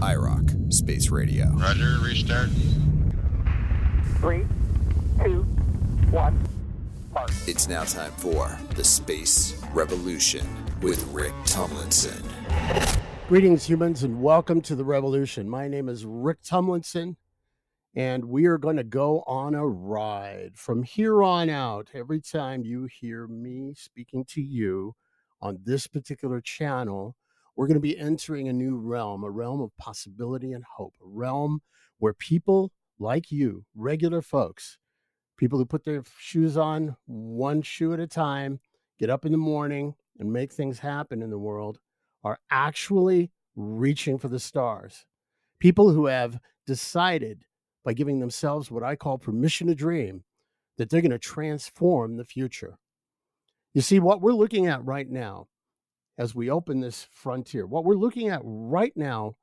IROC Space Radio. Roger, restart. Three, two, one, mark. It's now time for the Space Revolution with Rick Tumlinson. Greetings, humans, and welcome to the revolution. My name is Rick Tumlinson, and we are going to go on a ride from here on out. Every time you hear me speaking to you on this particular channel, we're going to be entering a new realm, a realm of possibility and hope, a realm where people like you, regular folks, people who put their shoes on one shoe at a time, get up in the morning and make things happen in the world, are actually reaching for the stars. People who have decided by giving themselves what I call permission to dream that they're going to transform the future. You see, what we're looking at right now as we open this frontier, what we're looking at right now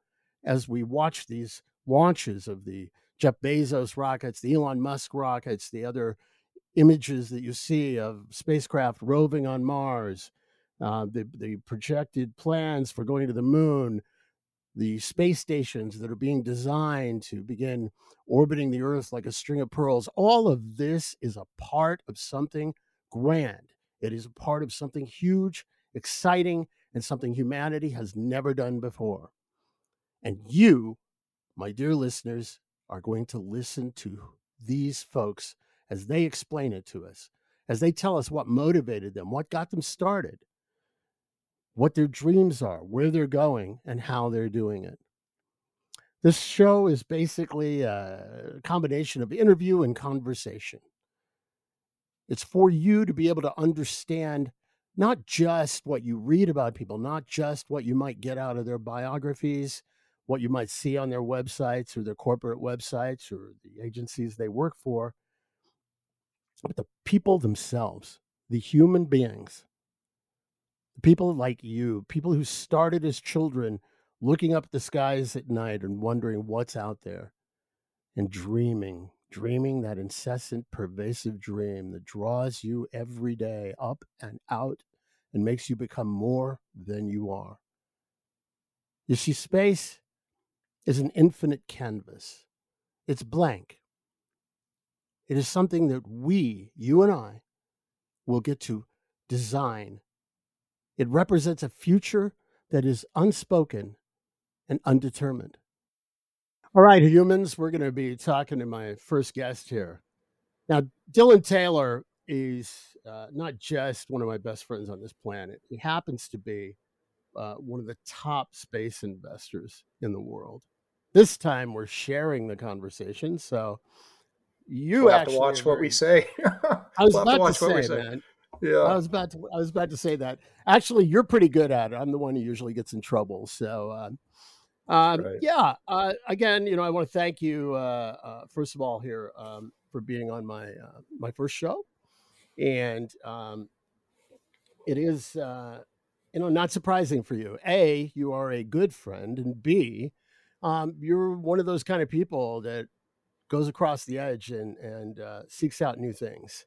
as we watch these launches of the Jeff Bezos rockets, the Elon Musk rockets, the other images that you see of spacecraft roving on Mars, uh, the, the projected plans for going to the moon, the space stations that are being designed to begin orbiting the Earth like a string of pearls. All of this is a part of something grand. It is a part of something huge exciting, and something humanity has never done before. And you, my dear listeners, are going to listen to these folks as they explain it to us, as they tell us what motivated them, what got them started, what their dreams are, where they're going, and how they're doing it. This show is basically a combination of interview and conversation. It's for you to be able to understand not just what you read about people, not just what you might get out of their biographies, what you might see on their websites or their corporate websites or the agencies they work for, but the people themselves, the human beings, people like you, people who started as children looking up at the skies at night and wondering what's out there and dreaming dreaming that incessant, pervasive dream that draws you every day up and out and makes you become more than you are. You see, space is an infinite canvas, it's blank. It is something that we, you and I, will get to design. It represents a future that is unspoken and undetermined. All right, humans, we're going to be talking to my first guest here. Now, Dylan Taylor is uh, not just one of my best friends on this planet, he happens to be uh, one of the top space investors in the world. This time we're sharing the conversation. So you we'll have to watch what we say. I was we'll about to, to say, man. Yeah. I was about to I was about to say that. Actually, you're pretty good at it. I'm the one who usually gets in trouble. So uh, um, right. Yeah. Uh, again, you know, I want to thank you uh, uh, first of all here um, for being on my uh, my first show, and um, it is uh, you know not surprising for you. A, you are a good friend, and B, um, you're one of those kind of people that goes across the edge and and uh, seeks out new things,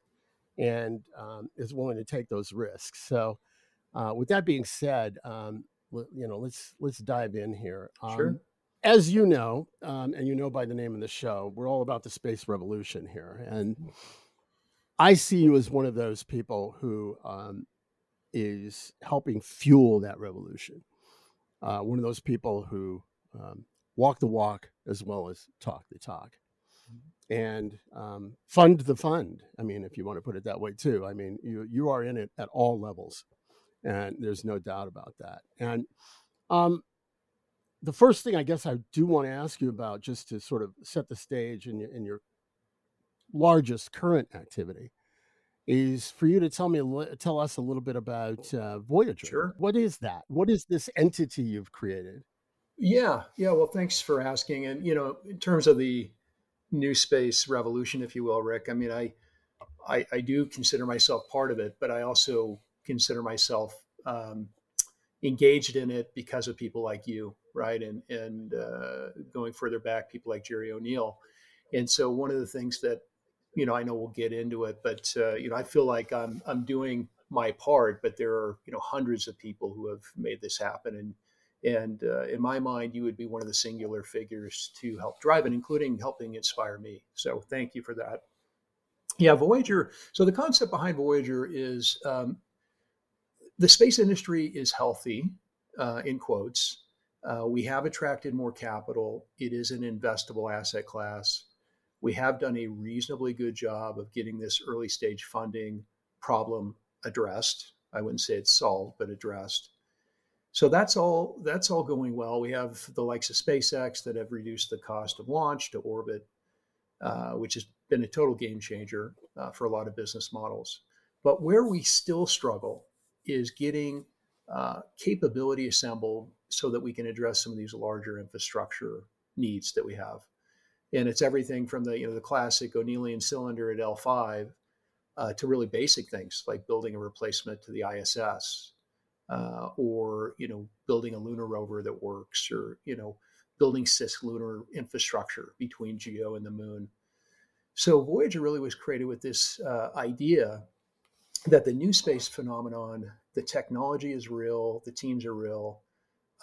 and um, is willing to take those risks. So, Uh, with that being said. Um, you know, let's let's dive in here. Um, sure. As you know, um, and you know by the name of the show, we're all about the space revolution here, and. I see you as one of those people who um, is helping fuel that revolution. Uh, one of those people who um, walk the walk as well as talk the talk and um, fund the fund. I mean, if you want to put it that way too. I mean, you you are in it at all levels and there's no doubt about that. And um, the first thing I guess I do want to ask you about, just to sort of set the stage in your, in your largest current activity, is for you to tell me tell us a little bit about uh, Voyager. Sure. What is that? What is this entity you've created? Yeah, yeah. Well, thanks for asking. And you know, in terms of the new space revolution, if you will, Rick. I mean, I, I, I do consider myself part of it, but I also consider myself um, engaged in it because of people like you, right? And and uh, going further back, people like Jerry O'Neill. And so one of the things that you know, I know we'll get into it, but uh, you know, I feel like I'm I'm doing my part, but there are you know hundreds of people who have made this happen, and And uh, in my mind, you would be one of the singular figures to help drive it, including helping inspire me. So thank you for that. Yeah, Voyager. So the concept behind Voyager is um, the space industry is healthy, uh, in quotes. Uh, we have attracted more capital. It is an investable asset class. We have done a reasonably good job of getting this early stage funding problem addressed. I wouldn't say it's solved, but addressed. So that's all that's all going well. We have the likes of SpaceX that have reduced the cost of launch to orbit, uh, which has been a total game changer uh, for a lot of business models. But where we still struggle is getting uh, capability assembled so that we can address some of these larger infrastructure needs that we have. And it's everything from the you know the classic O'Neillian cylinder at L5 uh, to really basic things like building a replacement to the ISS, uh, or you know building a lunar rover that works, or you know building cislunar infrastructure between Geo and the Moon. So Voyager really was created with this uh, idea that the new space phenomenon, the technology is real, the teams are real,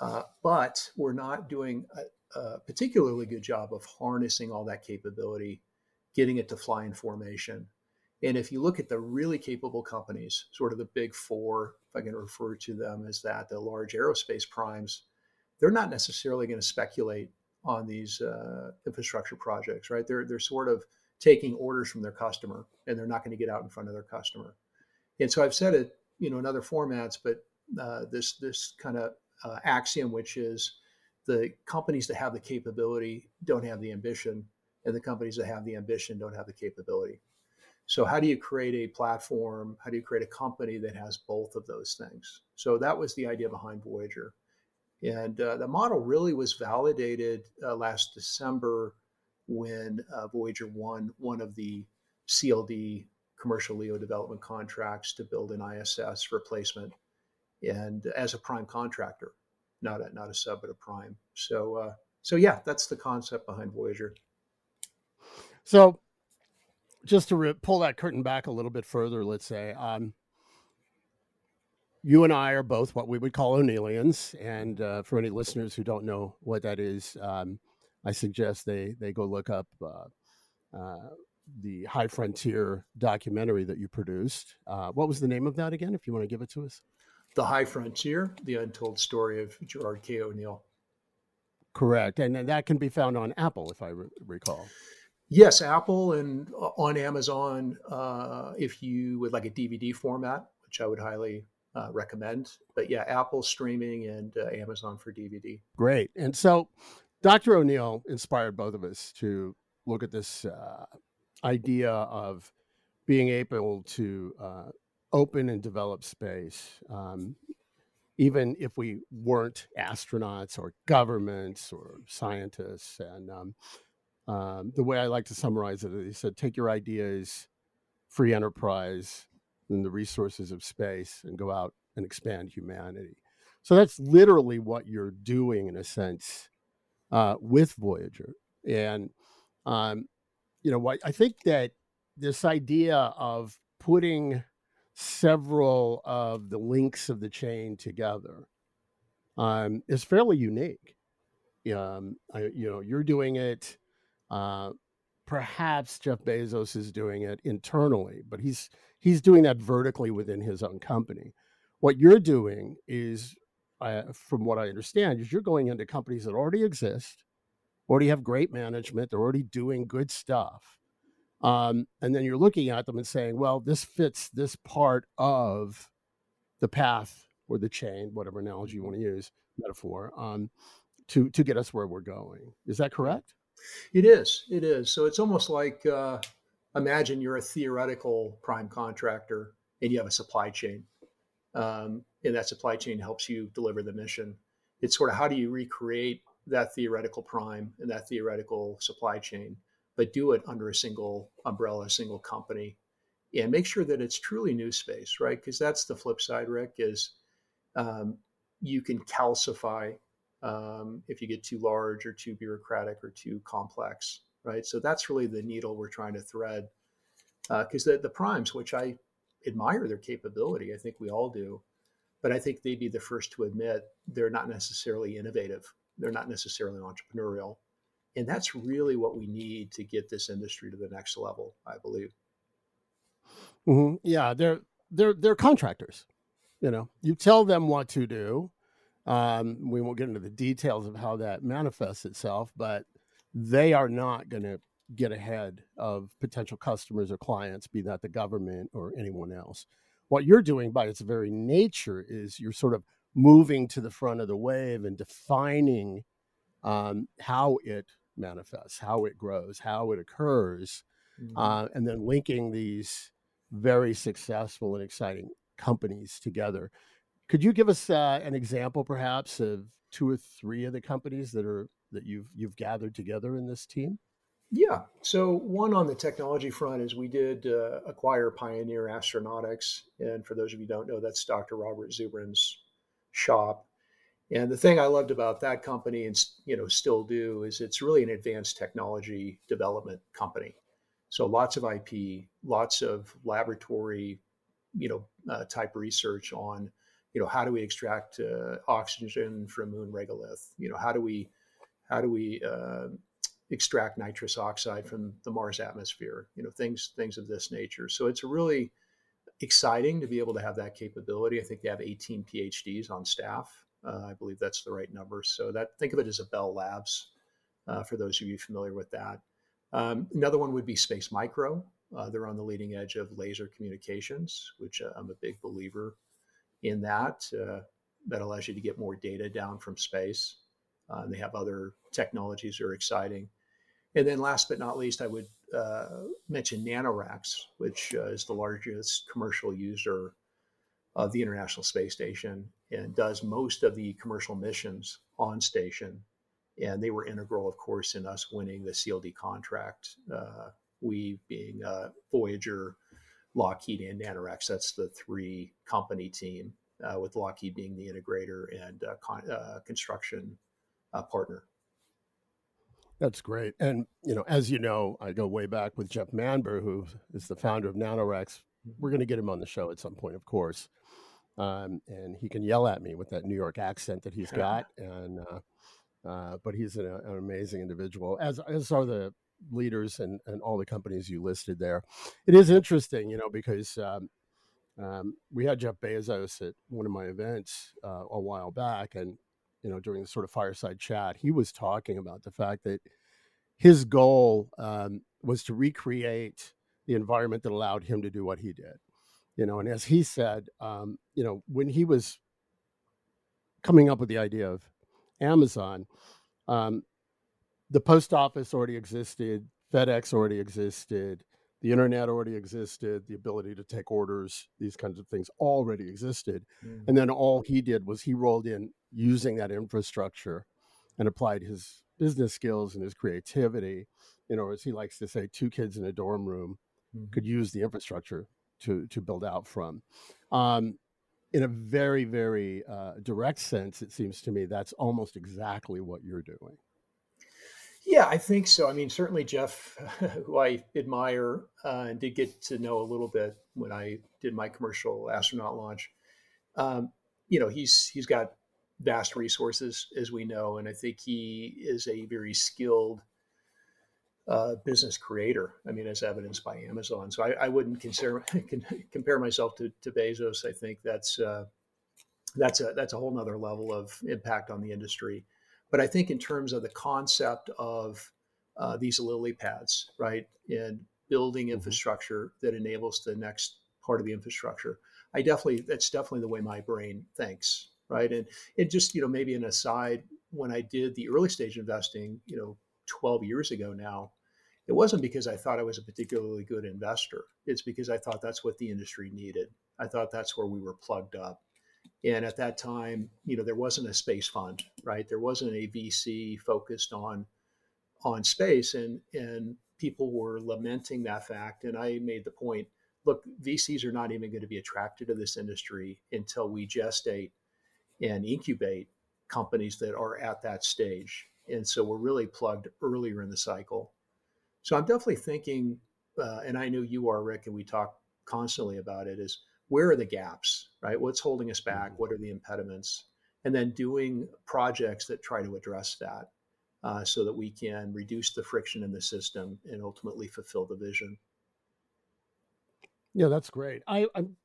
uh, but we're not doing a, a, particularly good job of harnessing all that capability, getting it to fly in formation. And if you look at the really capable companies, sort of the big four, if I can refer to them as that, the large aerospace primes, they're not necessarily going to speculate on these uh, infrastructure projects, right? They're they're sort of taking orders from their customer, and they're not going to get out in front of their customer. And so I've said it, you know, in other formats, but uh, this this kind of uh, axiom, which is the companies that have the capability don't have the ambition, and the companies that have the ambition don't have the capability. So how do you create a platform? How do you create a company that has both of those things? So that was the idea behind Voyager. And uh, the model really was validated uh, last December when uh, Voyager won one of the CLD commercial LEO development contracts to build an ISS replacement, and as a prime contractor, not a not a sub but a prime. So uh, so yeah, that's the concept behind Voyager. So just to re- pull that curtain back a little bit further, let's say, um, you and I are both what we would call O'Neillians. And uh, for any listeners who don't know what that is, um, I suggest they they go look up uh, uh, the High Frontier documentary that you produced. Uh, what was the name of that again? If you want to give it to us, The High Frontier: The Untold Story of Gerard K. O'Neill. Correct, and, and that can be found on Apple, if I re- recall. Yes, Apple and uh, on Amazon uh, if you would like a DVD format, which I would highly uh, recommend. But yeah, Apple streaming and uh, Amazon for DVD. Great. And so Dr. O'Neill inspired both of us to look at this uh, idea of being able to uh, open and develop space. Um, even if we weren't astronauts or governments or scientists, and um, um, the way I like to summarize it, he said, take your ideas, free enterprise, and the resources of space and go out and expand humanity. So that's literally what you're doing in a sense uh, with Voyager. And, um, you know, I think that this idea of putting several of the links of the chain together um, is fairly unique. Um, I, you know, you're doing it uh, perhaps Jeff Bezos is doing it internally, but he's he's doing that vertically within his own company. What you're doing is, uh, from what I understand, is you're going into companies that already exist, already have great management, they're already doing good stuff, um, and then you're looking at them and saying, well, this fits this part of the path or the chain, whatever analogy you want to use, metaphor, um, to to get us where we're going. Is that correct? It is. It is. So it's almost like uh, imagine you're a theoretical prime contractor and you have a supply chain, um, and that supply chain helps you deliver the mission. It's sort of how do you recreate that theoretical prime and that theoretical supply chain, but do it under a single umbrella, a single company, and make sure that it's truly new space, right? Because that's the flip side, Rick, is um, you can calcify um, if you get too large or too bureaucratic or too complex, right? So that's really the needle we're trying to thread. Because uh, the, the primes, which I admire their capability, I think we all do, but I think they'd be the first to admit they're not necessarily innovative. They're not necessarily entrepreneurial. And that's really what we need to get this industry to the next level, I believe. Mm-hmm. Yeah, they're they're they're contractors. You know, you tell them what to do. Um, we won't get into the details of how that manifests itself, but they are not going to get ahead of potential customers or clients, be that the government or anyone else. What you're doing by its very nature is you're sort of moving to the front of the wave and defining um, how it manifests, how it grows, how it occurs, mm-hmm. uh, and then linking these very successful and exciting companies together. Could you give us uh, an example, perhaps, of two or three of the companies that are that you've you've gathered together in this team? Yeah. So one on the technology front is we did uh, acquire Pioneer Astronautics, and for those of you who don't know, that's Dr. Robert Zubrin's shop. And the thing I loved about that company, and you know, still do, is it's really an advanced technology development company. So lots of IP, lots of laboratory, you know, uh, type research on, you know, how do we extract uh, oxygen from moon regolith? You know, how do we, how do we uh, extract nitrous oxide from the Mars atmosphere? You know, things things of this nature. So it's a really exciting to be able to have that capability. I think they have 18 PhDs on staff. Uh, I believe that's the right number. So that think of it as a Bell Labs. Uh, for those of you familiar with that. Um, another one would be Space Micro. Uh, they're on the leading edge of laser communications, which uh, I'm a big believer in that. Uh, that allows you to get more data down from space. Uh, they have other technologies that are exciting. And then last but not least, I would uh, mention NanoRacks, which uh, is the largest commercial user of the International Space Station and does most of the commercial missions on station and they were integral, of course, in us winning the CLD contract. Uh, we being uh, Voyager, Lockheed, and NanoRacks. That's the three company team, uh, with Lockheed being the integrator and uh, con- construction partner. That's great. And, you know, as you know, I go way back with Jeff Manber, who is the founder of NanoRacks. We're going to get him on the show at some point, of course. Um, and he can yell at me with that New York accent that he's got. And, uh, but he's an, an, amazing individual, as as are the leaders and, and all the companies you listed there. It is interesting, you know, because um, um, we had Jeff Bezos at one of my events uh, a while back, and you know, during the sort of fireside chat, he was talking about the fact that his goal um, was to recreate the environment that allowed him to do what he did. You know, and as he said, um, you know, when he was coming up with the idea of Amazon, um, the post office already existed, FedEx already existed, the internet already existed, the ability to take orders, these kinds of things already existed. Mm. And then all he did was he rolled in using that infrastructure and applied his business skills and his creativity. You know, as he likes to say, two kids in a dorm room mm. could use the infrastructure to to build out from. Um, in a very, very uh, direct sense, it seems to me that's almost exactly what you're doing. Yeah, I think so. I mean, certainly Jeff, who I admire uh, and did get to know a little bit when I did my commercial astronaut launch. Um, you know, he's he's got vast resources, as we know, and I think he is a very skilled uh, business creator. I mean, as evidenced by Amazon. So I, I wouldn't consider compare myself to, to Bezos. I think that's uh, that's a that's a whole nother level of impact on the industry. But I think in terms of the concept of uh, these lily pads, right, and building mm-hmm. infrastructure that enables the next part of the infrastructure, I definitely that's definitely the way my brain thinks, right? And it just you know maybe an aside when I did the early stage investing, you know, 12 years ago now, it wasn't because I thought I was a particularly good investor. It's because I thought that's what the industry needed. I thought that's where we were plugged up. And at that time, you know, there wasn't a space fund, right? There wasn't a VC focused on on space, and and people were lamenting that fact. And I made the point: look, VCs are not even going to be attracted to this industry until we gestate and incubate companies that are at that stage and so we're really plugged earlier in the cycle. So I'm definitely thinking, uh, and I know you are, Rick, and we talk constantly about it, is where are the gaps, right? What's holding us back? Mhm. What are the impediments? And then doing projects that try to address that uh, so that we can reduce the friction in the system and ultimately fulfill the vision. Yeah, that's great. I, I'm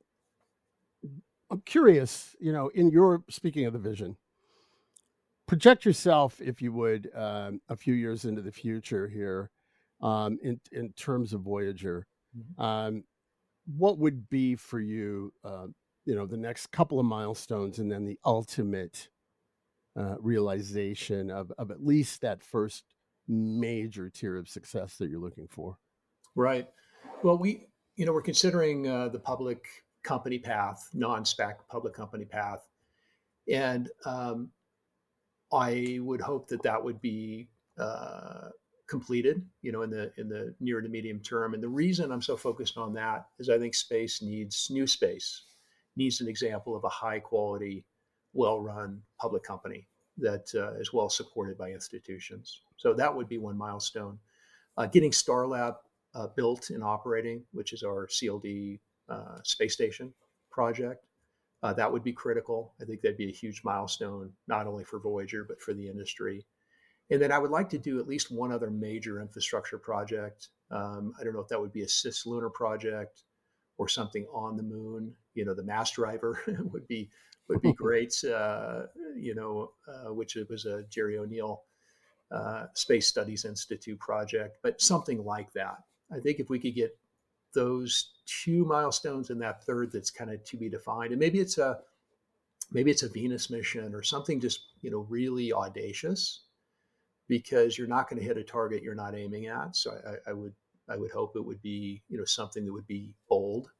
I'm curious. You know, in your speaking of the vision, project yourself, if you would, um, a few years into the future here, um, in in terms of Voyager. Mhm. Um, what would be for you, uh, you know, the next couple of milestones, and then the ultimate uh, realization of of at least that first major tier of success that you're looking for? Right. Well, we, you know, we're considering uh, the public company path, non-SPAC public company path, and um, I would hope that that would be uh, completed, you know, in the in the near to medium term. And the reason I'm so focused on that is I think space needs new space, needs an example of a high quality, well run public company that uh, is well supported by institutions. So that would be one milestone. Uh, getting Starlab uh, built and operating, which is our CLD uh, space station project. Uh, that would be critical. I think that'd be a huge milestone, not only for Voyager, but for the industry. And then I would like to do at least one other major infrastructure project. Um, I don't know if that would be a cislunar project or something on the moon. You know, the mass driver would be would be great. Uh, you know, uh, which it was a Jerry O'Neill uh, Space Studies Institute project, but something like that. I think if we could get those two milestones and that third that's kind of to be defined, and maybe it's a maybe it's a Venus mission or something just you know really audacious, because you're not going to hit a target you're not aiming at. So I, I would I would hope it would be you know something that would be bold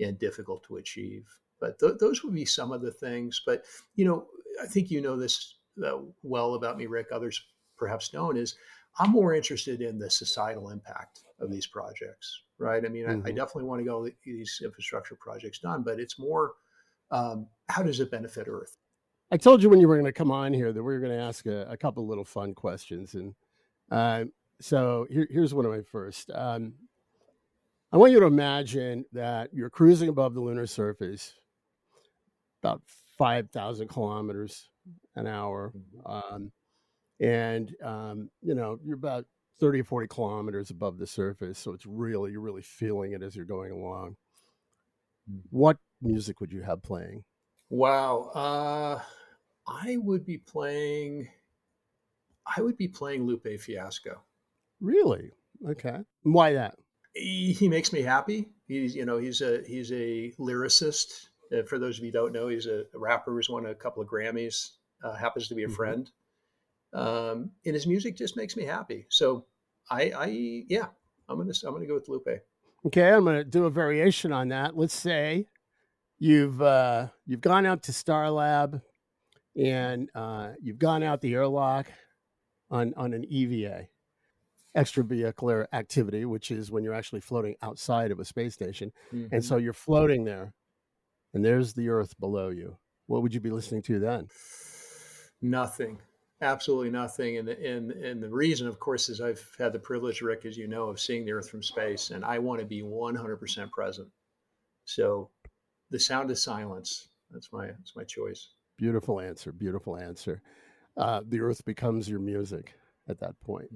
and difficult to achieve. But th- those would be some of the things. But you know, I think you know this uh, well about me, Rick. Others perhaps don't. Is I'm more interested in the societal impact of these projects, right? I mean, I, I Mhm. definitely want to get all these infrastructure projects done, but it's more um, how does it benefit Earth? I told you when you were going to come on here that we were going to ask a, a couple little fun questions, and uh, so here, here's one of my first. Um, I want you to imagine that you're cruising above the lunar surface, about five thousand kilometers an hour, um, and um, you know you're about 30 or 40 kilometers above the surface, so it's really you're really feeling it as you're going along. Mhm. What music would you have playing? Wow, uh, I would be playing. I would be playing Lupe Fiasco. Really? Okay. Why that? he, he makes me happy. He's you know he's a he's a lyricist. Uh, for those of you who don't know, he's a, rapper who's won a couple of Grammys. Uh, happens to be a Mhm. friend, um, and his music just makes me happy. So I, I yeah, I'm gonna I'm gonna go with Lupe. Okay, I'm to do a variation on that. Let's say you've uh, you've gone out to Starlab and uh, you've gone out the airlock on on an EVA, extravehicular activity, which is when you're actually floating outside of a space station, and so you're floating there, and there's the Earth below you. What would you be listening to then? nothing, absolutely nothing. And the, and and the reason, of course, is I've had the privilege, Rick, as you know, of seeing the Earth from space, and I want to be 100% present. So, the sound of silence. That's my that's my choice. Beautiful answer. Beautiful answer. Uh, the Earth becomes your music at that point.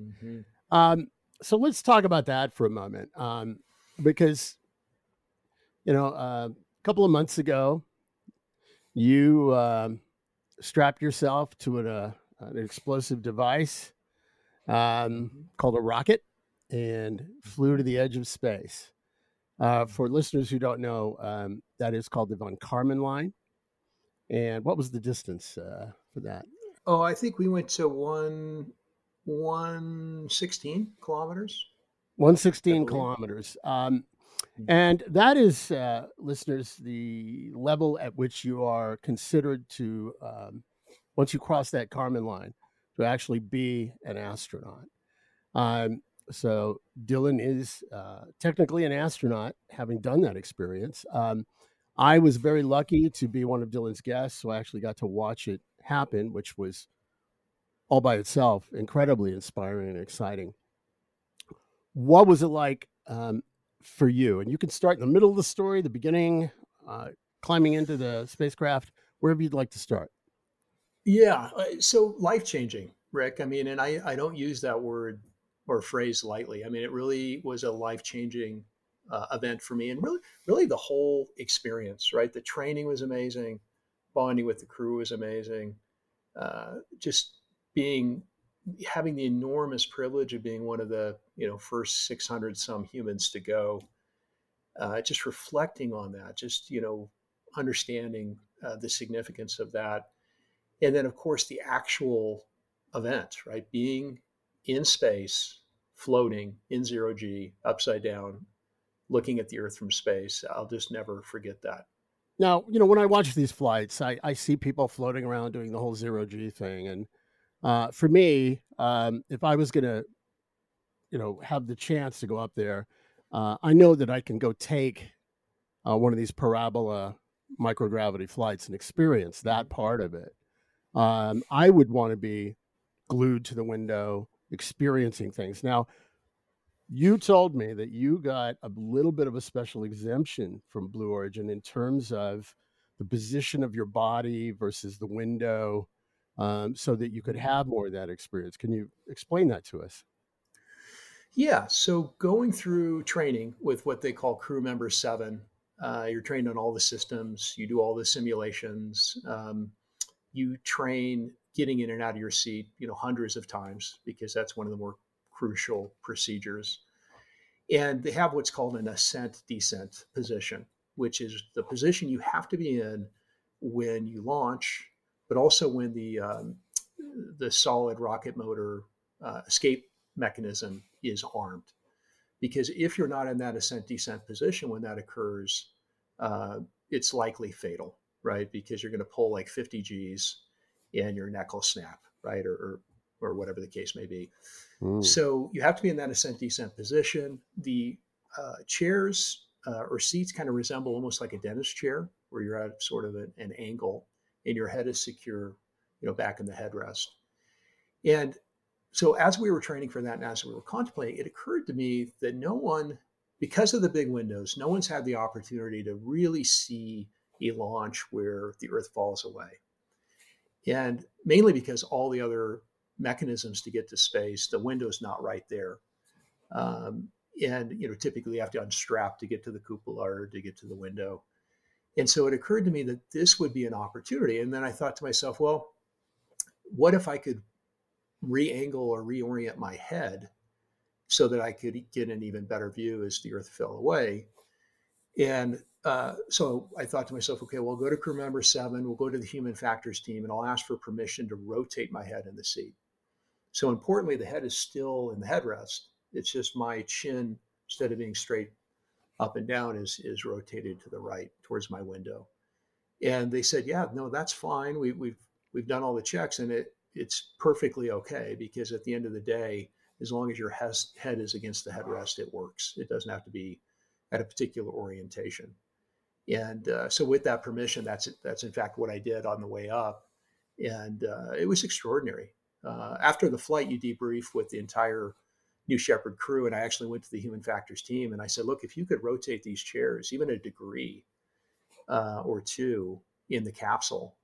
Um, so let's talk about that for a moment, um, because you know uh, a couple of months ago, you um, strapped yourself to an, uh, an explosive device um, called a rocket and flew to the edge of space. Uh, for listeners who don't know, um, that is called the von Karman line. And what was the distance uh, for that? Oh, I think we went to one one sixteen kilometers. 116 kilometers. Um, Mhm. and that is, uh, listeners, the level at which you are considered to, um, once you cross that Karman line, to actually be an astronaut. Um, so Dylan is uh, technically an astronaut, having done that experience. Um, I was very lucky to be one of Dylan's guests, so I actually got to watch it happen, which was all by itself incredibly inspiring and exciting what was it like um, for you? And you can start in the middle of the story, the beginning, uh, climbing into the spacecraft, wherever you'd like to start. Yeah. Uh, so life changing, Rick. I mean, and I, I don't use that word or phrase lightly. I mean, it really was a life changing uh, event for me, and really, really the whole experience. Right, the training was amazing, bonding with the crew was amazing. Uh, just being having the enormous privilege of being one of the you know first 600 some humans to go uh, just reflecting on that just you know understanding uh, the significance of that and then of course the actual event right? Being in space floating in zero g upside down looking at the earth from space. I'll just never forget that. Now you know when i watch these flights i, I see people floating around doing the whole zero g thing. And uh, for me, um, if I was going to, you know, have the chance to go up there, uh, I know that I can go take uh, one of these parabola microgravity flights and experience that part of it. Um, I would want to be glued to the window, experiencing things. Now, you told me that you got a little bit of a special exemption from Blue Origin in terms of the position of your body versus the window um, so that you could have more of that experience. Can you explain that to us? Yeah. So going through training with what they call crew member seven, uh, you're trained on all the systems, you do all the simulations, um, you train getting in and out of your seat, you know, hundreds of times because that's one of the more crucial procedures. And they have what's called an ascent descent position, which is the position you have to be in when you launch but also when the um, the solid rocket motor uh, escape mechanism is armed. Because if you're not in that ascent descent position when that occurs, uh, it's likely fatal, right? Because you're going to pull like 50 G's and your neck will snap, right? Or, or, or whatever the case may be. Mm. So you have to be in that ascent descent position. The uh, chairs uh, or seats kind of resemble almost like a dentist chair, where you're at sort of an, an angle and your head is secure, you know, back in the headrest. And so as we were training for that and as we were contemplating, it occurred to me that no one, because of the big windows, no one's had the opportunity to really see a launch where the Earth falls away. And mainly because all the other mechanisms to get to space, the window's not right there. Um, and you know, typically you have to unstrap to get to the cupola or to get to the window. And so it occurred to me that this would be an opportunity. And then I thought to myself, well, what if I could re-angle or reorient my head so that I could get an even better view as the Earth fell away? And uh, so I thought to myself, okay, well, I'll go to crew member seven, we'll go to the human factors team, and I'll ask for permission to rotate my head in the seat. So importantly, the head is still in the headrest. It's just my chin, instead of being straight up and down is is rotated to the right towards my window. And they said, yeah, no, that's fine. We, we've we've done all the checks, and it it's perfectly okay because at the end of the day, as long as your head is against the headrest, it works. It doesn't have to be at a particular orientation. And uh, so, with that permission, that's that's in fact what I did on the way up, and uh, it was extraordinary. Uh, after the flight, you debrief with the entire New Shepard crew, and I actually went to the human factors team and I said, look, if you could rotate these chairs even a degree uh, or two in the capsule,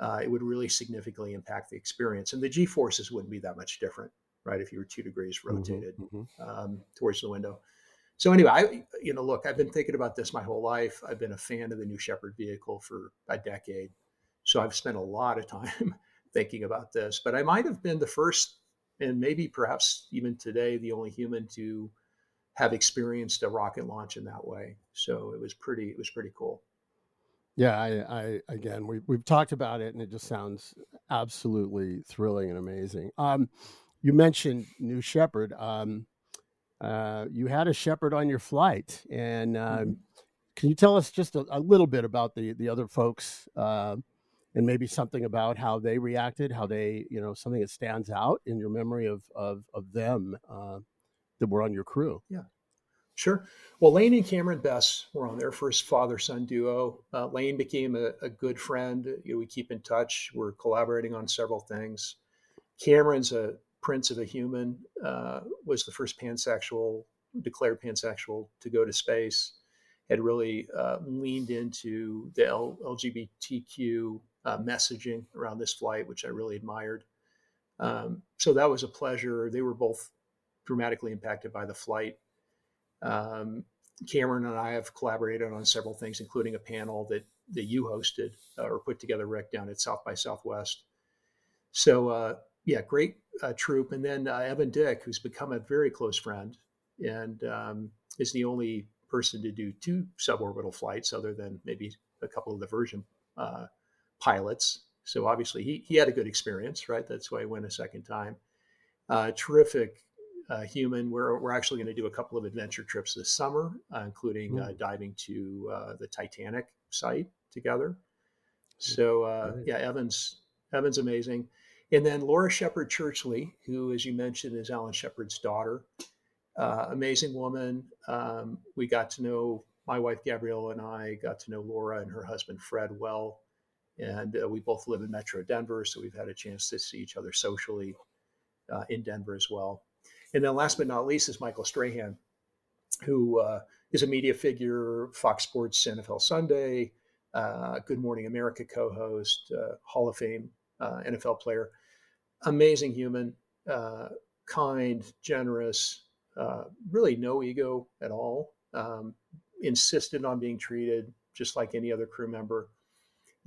uh, it would really significantly impact the experience. And the G forces wouldn't be that much different, right? If you were two degrees mm-hmm, rotated mm-hmm. um, towards the window. So anyway, I you know, look, I've been thinking about this my whole life. I've been a fan of the New Shepard vehicle for a decade, so I've spent a lot of time thinking about this. But I might have been the first and maybe perhaps even today the only human to have experienced a rocket launch in that way. So it was pretty it was pretty cool. Yeah, I, I again we we've talked about it and it just sounds absolutely thrilling and amazing. Um, you mentioned New Shepard. Um, uh, you had a shepherd on your flight, and um, mm-hmm. can you tell us just a, a, little bit about the the other folks uh, and maybe something about how they reacted, how they, you know, something that stands out in your memory of of of them uh, that were on your crew. Yeah, sure. Well, Lane and Cameron Bess were on their first father son duo. Uh, Lane became a, a good friend. You know, we keep in touch. We're collaborating on several things. Cameron's a prince of a human. Uh, was the first pansexual declared pansexual to go to space. had really uh, leaned into the L- LGBTQ uh, messaging around this flight, which I really admired. Um, so that was a pleasure. They were both dramatically impacted by the flight. Um, Cameron and I have collaborated on several things, including a panel that that you hosted uh, or put together, Rick, down at South by Southwest. So uh, yeah, great uh, troop. And then uh, Evan Dick, who's become a very close friend, and um, is the only person to do two suborbital flights, other than maybe a couple of the Virgin uh, pilots. So obviously he he had a good experience, right? That's why he went a second time. Uh, terrific uh, human. We're, we're actually going to do a couple of adventure trips this summer, uh, including uh, diving to uh, the Titanic site together. So uh, yeah, Evans Evans amazing, and then Laura Shepard Churchley, who, as you mentioned, is Alan Shepard's daughter. Uh, amazing woman. Um, we got to know my wife Gabrielle and I got to know Laura and her husband Fred well, and we both live in Metro Denver, so we've had a chance to see each other socially in Denver as well. And then last but not least is Michael Strahan, who uh, is a media figure, Fox Sports NFL Sunday, uh, Good Morning America co host, uh, Hall of Fame uh, NFL player. Amazing human, uh, kind, generous, uh, really no ego at all. Um, insisted on being treated just like any other crew member.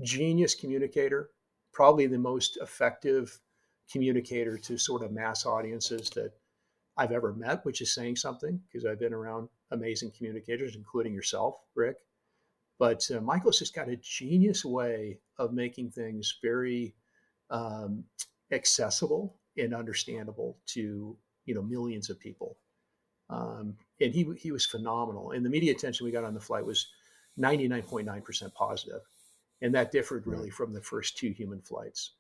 Genius communicator, probably the most effective communicator to sort of mass audiences that I've ever met, which is saying something because I've been around amazing communicators, including yourself, Rick. But uh, Michael's just got a genius way of making things very um, accessible and understandable to you know millions of people. Um, and he he was phenomenal. And the media attention we got on the flight was 99.9% positive, and that differed really from the first two human flights.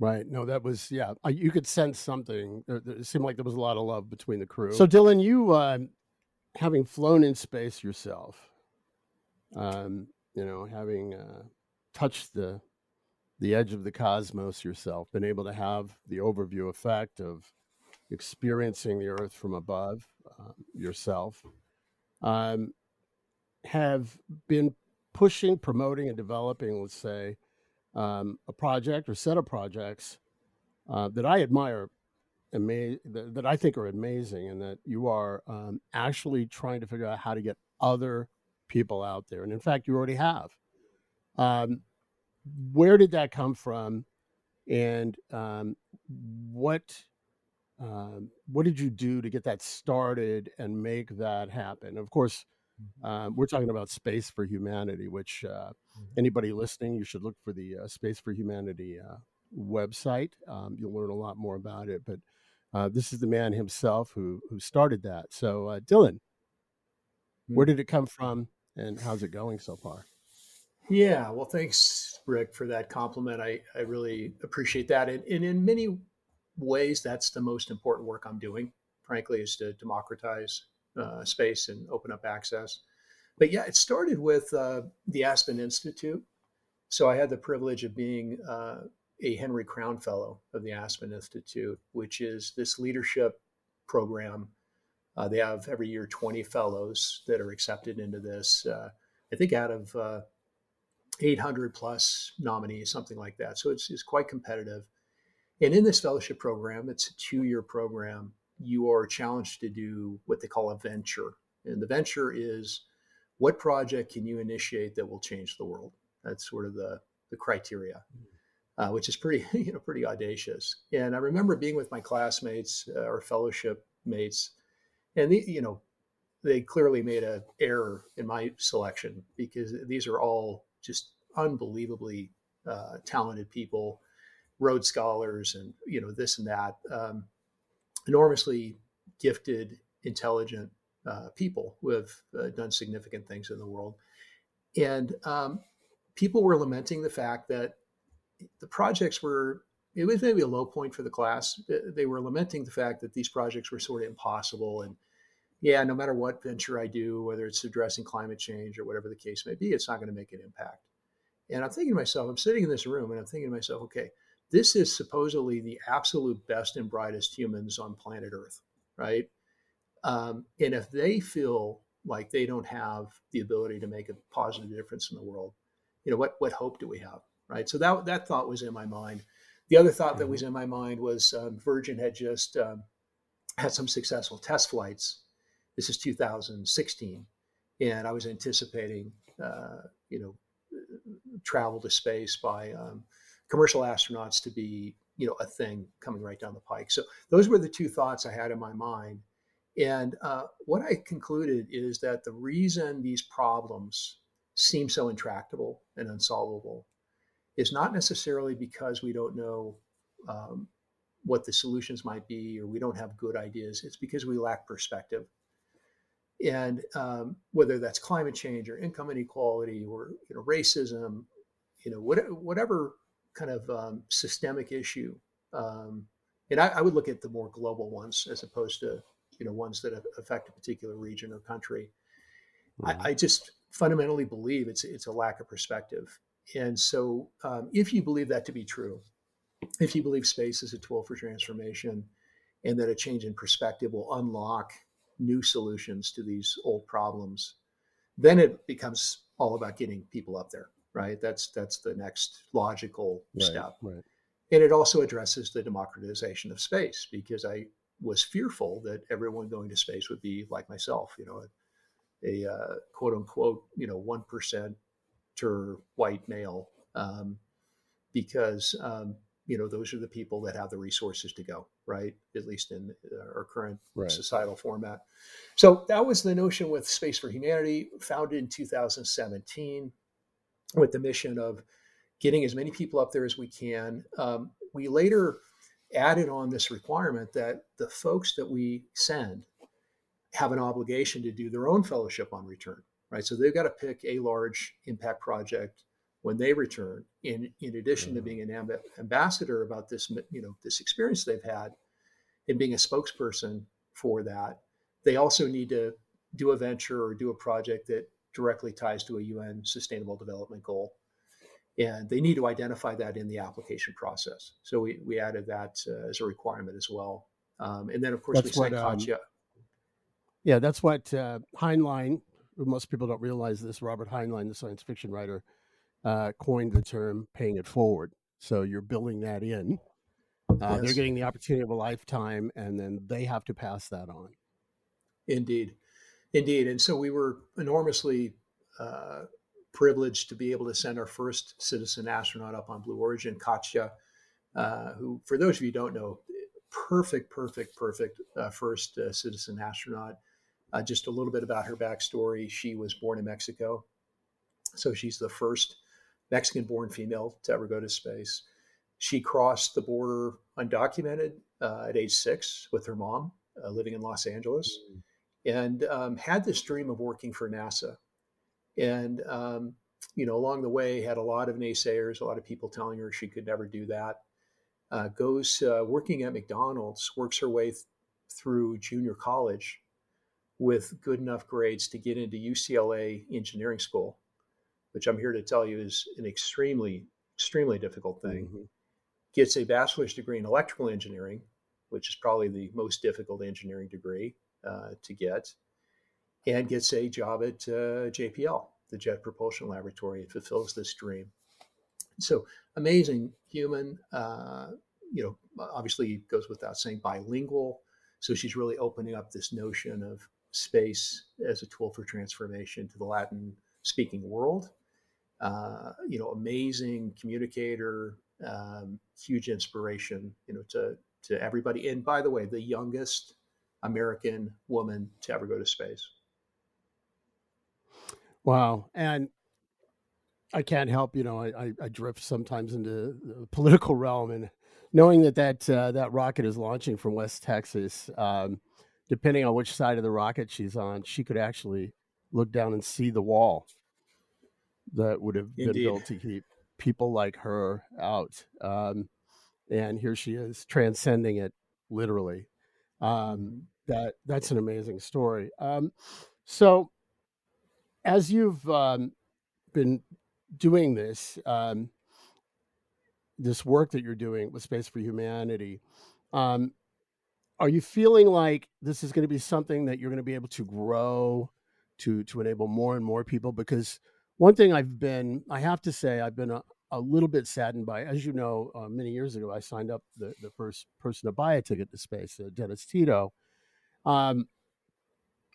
Right. No, that was yeah. You could sense something. It seemed like there was a lot of love between the crew. So, Dylan, you uh, having flown in space yourself, um, you know, having uh, touched the the edge of the cosmos yourself, been able to have the overview effect of experiencing the Earth from above uh, yourself, um, have been pushing, promoting, and developing, let's say, um, a project or set of projects uh, that I admire, ama- that, that, I think are amazing, and that you are um, actually trying to figure out how to get other people out there. And in fact, you already have. Um, where did that come from? And um, what um, what did you do to get that started and make that happen? Of course, Mm-hmm. Um, we're talking about Space for Humanity, which uh, mm-hmm. anybody listening, you should look for the uh, Space for Humanity uh, website. Um, you'll learn a lot more about it. But uh, this is the man himself who who started that. So, uh, Dylan, where did it come from, and how's it going so far? Yeah, well, thanks, Rick, for that compliment. I, I really appreciate that. And, and in many ways, that's the most important work I'm doing, frankly, is to democratize uh, space and open up access. But yeah, it started with uh, the Aspen Institute. So I had the privilege of being uh, a Henry Crown Fellow of the Aspen Institute, which is this leadership program. Uh, they have every year 20 fellows that are accepted into this. Uh, I think out of uh, 800 plus nominees, something like that. So it's, it's quite competitive. And in this fellowship program, it's a two year program you are challenged to do what they call a venture. And the venture is what project can you initiate that will change the world? That's sort of the, the criteria, uh, which is pretty, you know, pretty audacious. And I remember being with my classmates uh, or fellowship mates, and the, you know, they clearly made an error in my selection because these are all just unbelievably uh, talented people, Rhodes Scholars, and you know this and that. Um, enormously gifted, intelligent uh, people who have uh, done significant things in the world. And um, people were lamenting the fact that the projects were, it was maybe a low point for the class. They were lamenting the fact that these projects were sort of impossible. And yeah, no matter what venture I do, whether it's addressing climate change or whatever the case may be, it's not going to make an impact. And I'm thinking to myself, I'm sitting in this room and I'm thinking to myself, okay, this is supposedly the absolute best and brightest humans on planet Earth, right? Um, and if they feel like they don't have the ability to make a positive difference in the world, you know, what what hope do we have, right? So that that thought was in my mind. The other thought that was mm-hmm. in my mind was um, Virgin had just um, had some successful test flights. This is 2016, and I was anticipating, uh, you know, travel to space by um, commercial astronauts to be, you know, a thing coming right down the pike. So those were the two thoughts I had in my mind. And uh, what I concluded is that the reason these problems seem so intractable and unsolvable is not necessarily because we don't know um, what the solutions might be or we don't have good ideas. It's because we lack perspective. And um, whether that's climate change or income inequality or you know, racism, you know, what, whatever kind of um, systemic issue. Um, and I, I, would look at the more global ones as opposed to you know ones that affect a particular region or country. Mm-hmm. I, I, just fundamentally believe it's it's a lack of perspective. And so, um, if you believe that to be true, if you believe space is a tool for transformation, and that a change in perspective will unlock new solutions to these old problems, then it becomes all about getting people up there, right? That's that's the next logical right, step. Right. And it also addresses the democratization of space because I was fearful that everyone going to space would be like myself, you know, a, a uh, quote unquote, you know, one percent white male, um, because um, you know those are the people that have the resources to go, right? At least in uh, our current right. societal format. So that was the notion with Space for Humanity, founded in 2017, with the mission of getting as many people up there as we can. Um, we later added on this requirement that the folks that we send have an obligation to do their own fellowship on return, right? So they've got to pick a large impact project when they return. In in addition mm-hmm. to being an amb- ambassador about this, you know, this experience they've had, and being a spokesperson for that, they also need to do a venture or do a project that directly ties to a UN Sustainable Development Goal and they need to identify that in the application process. So we, we added that uh, as a requirement as well. Um, and then of course that's we what, um, yeah, that's what uh, Heinlein. Most people don't realize this. Robert Heinlein, the science fiction writer, uh, coined the term "paying it forward." So you're building that in. Uh, yes. They're getting the opportunity of a lifetime, and then they have to pass that on. Indeed, indeed. And so we were enormously uh, privileged to be able to send our first citizen astronaut up on Blue Origin, Katya, uh, who, for those of you who don't know, perfect, perfect, perfect uh, first uh, citizen astronaut. Uh, just a little bit about her backstory. She was born in Mexico. So she's the first Mexican born female to ever go to space. She crossed the border undocumented uh, at age six with her mom, uh, living in Los Angeles, mm-hmm. and um, had this dream of working for NASA and um, you know along the way had a lot of naysayers a lot of people telling her she could never do that uh, goes uh, working at mcdonald's works her way th- through junior college with good enough grades to get into ucla engineering school which i'm here to tell you is an extremely extremely difficult thing mm-hmm. gets a bachelor's degree in electrical engineering which is probably the most difficult engineering degree uh, to get and gets a job at uh, JPL, the Jet Propulsion Laboratory, and fulfills this dream. So amazing human. Uh, you know, obviously goes without saying bilingual. So she's really opening up this notion of space as a tool for transformation to the Latin speaking world. Uh, you know, amazing communicator, um, huge inspiration, you know, to, to everybody. And by the way, the youngest American woman to ever go to space. Wow. And I can't help, you know, I, I, drift sometimes into the political realm and knowing that that, uh, that rocket is launching from West Texas, um, depending on which side of the rocket she's on, she could actually look down and see the wall that would have Indeed. been built to keep people like her out. Um, and here she is transcending it literally. Um, mm-hmm. that that's an amazing story. Um, so as you've um, been doing this, um, this work that you're doing with Space for Humanity, um, are you feeling like this is going to be something that you're going to be able to grow to to enable more and more people. Because one thing I've been, I have to say, I've been a, a little bit saddened by. As you know, uh, many years ago, I signed up the the first person to buy a ticket to space, uh, Dennis Tito. Um,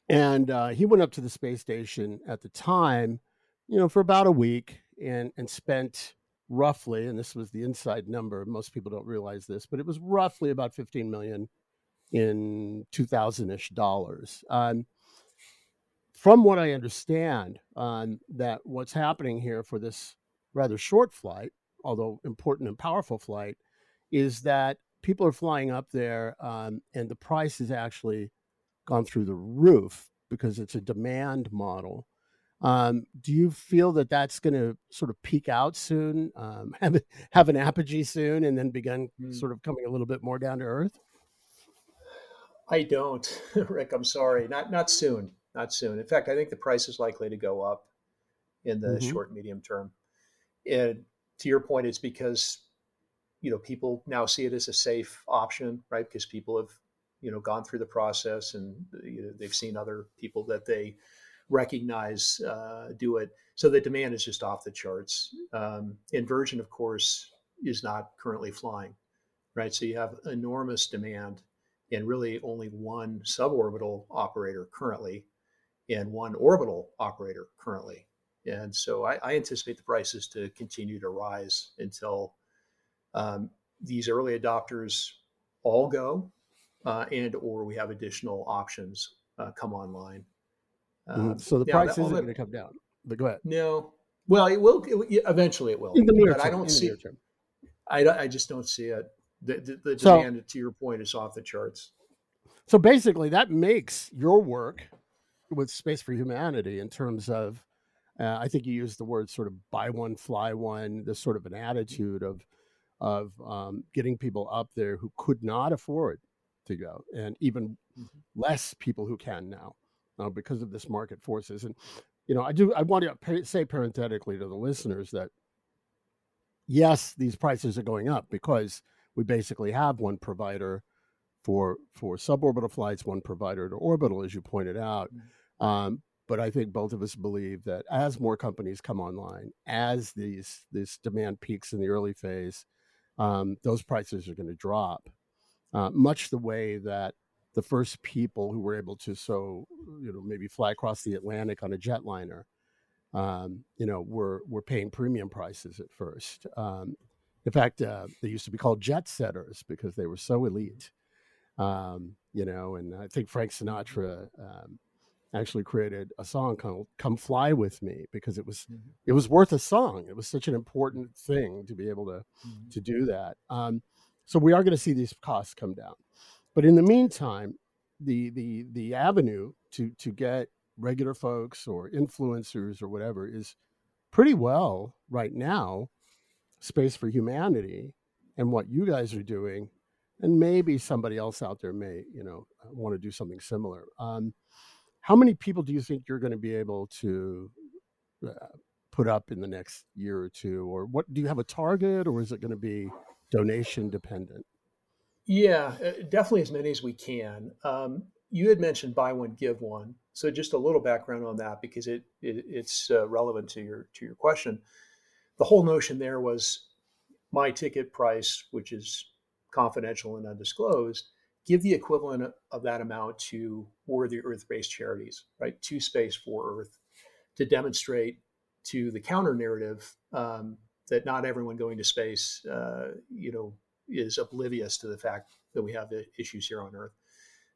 and uh, he went up to the space station at the time, you know, for about a week and and spent roughly, and this was the inside number. Most people don't realize this, but it was roughly about 15 million in 2000 ish dollars. Um, from what I understand, um, that what's happening here for this rather short flight, although important and powerful flight, is that people are flying up there um, and the price has actually gone through the roof because it's a demand model. Um, do you feel that that's going to sort of peak out soon, um, have have an apogee soon, and then begin mm. sort of coming a little bit more down to earth? I don't, Rick. I'm sorry, not not soon, not soon. In fact, I think the price is likely to go up in the mm-hmm. short medium term. And to your point, it's because you know people now see it as a safe option, right? Because people have you know gone through the process and you know, they've seen other people that they recognize uh, do it. So the demand is just off the charts. Um, Virgin, of course, is not currently flying, right? So you have enormous demand and really only one suborbital operator currently and one orbital operator currently. And so I, I anticipate the prices to continue to rise until um, these early adopters all go uh, and or we have additional options uh, come online. Uh, so the price isn't going to come down. But go ahead. No. Well, it will. It, eventually, it will. In the near but term, I don't see. I, I just don't see it. The, the, the so, demand, to your point, is off the charts. So basically, that makes your work with Space for Humanity in terms of, uh, I think you used the word sort of buy one, fly one, this sort of an attitude of, of um, getting people up there who could not afford to go, and even mm-hmm. less people who can now uh, because of this market forces. And you know, I do I want to say parenthetically to the listeners that yes, these prices are going up because we basically have one provider for for suborbital flights, one provider to orbital, as you pointed out. Mm-hmm. Um, but I think both of us believe that as more companies come online, as these this demand peaks in the early phase, um, those prices are going to drop, uh, much the way that the first people who were able to so you know maybe fly across the Atlantic on a jetliner, um, you know, were were paying premium prices at first. Um, in fact, uh, they used to be called jet setters because they were so elite. Um, you know, and I think Frank Sinatra um, actually created a song called "Come Fly with Me" because it was mm-hmm. it was worth a song. It was such an important thing to be able to mm-hmm. to do that. Um, so we are going to see these costs come down. But in the meantime, the the the avenue to to get regular folks or influencers or whatever is pretty well right now space for humanity and what you guys are doing and maybe somebody else out there may you know want to do something similar um, how many people do you think you're going to be able to uh, put up in the next year or two or what do you have a target or is it going to be donation dependent yeah, uh, definitely as many as we can. Um, you had mentioned buy one give one, so just a little background on that because it, it it's uh, relevant to your to your question. The whole notion there was my ticket price, which is confidential and undisclosed, give the equivalent of that amount to worthy Earth-based charities, right? To Space for Earth, to demonstrate to the counter narrative um, that not everyone going to space, uh, you know, is oblivious to the fact that we have the issues here on Earth.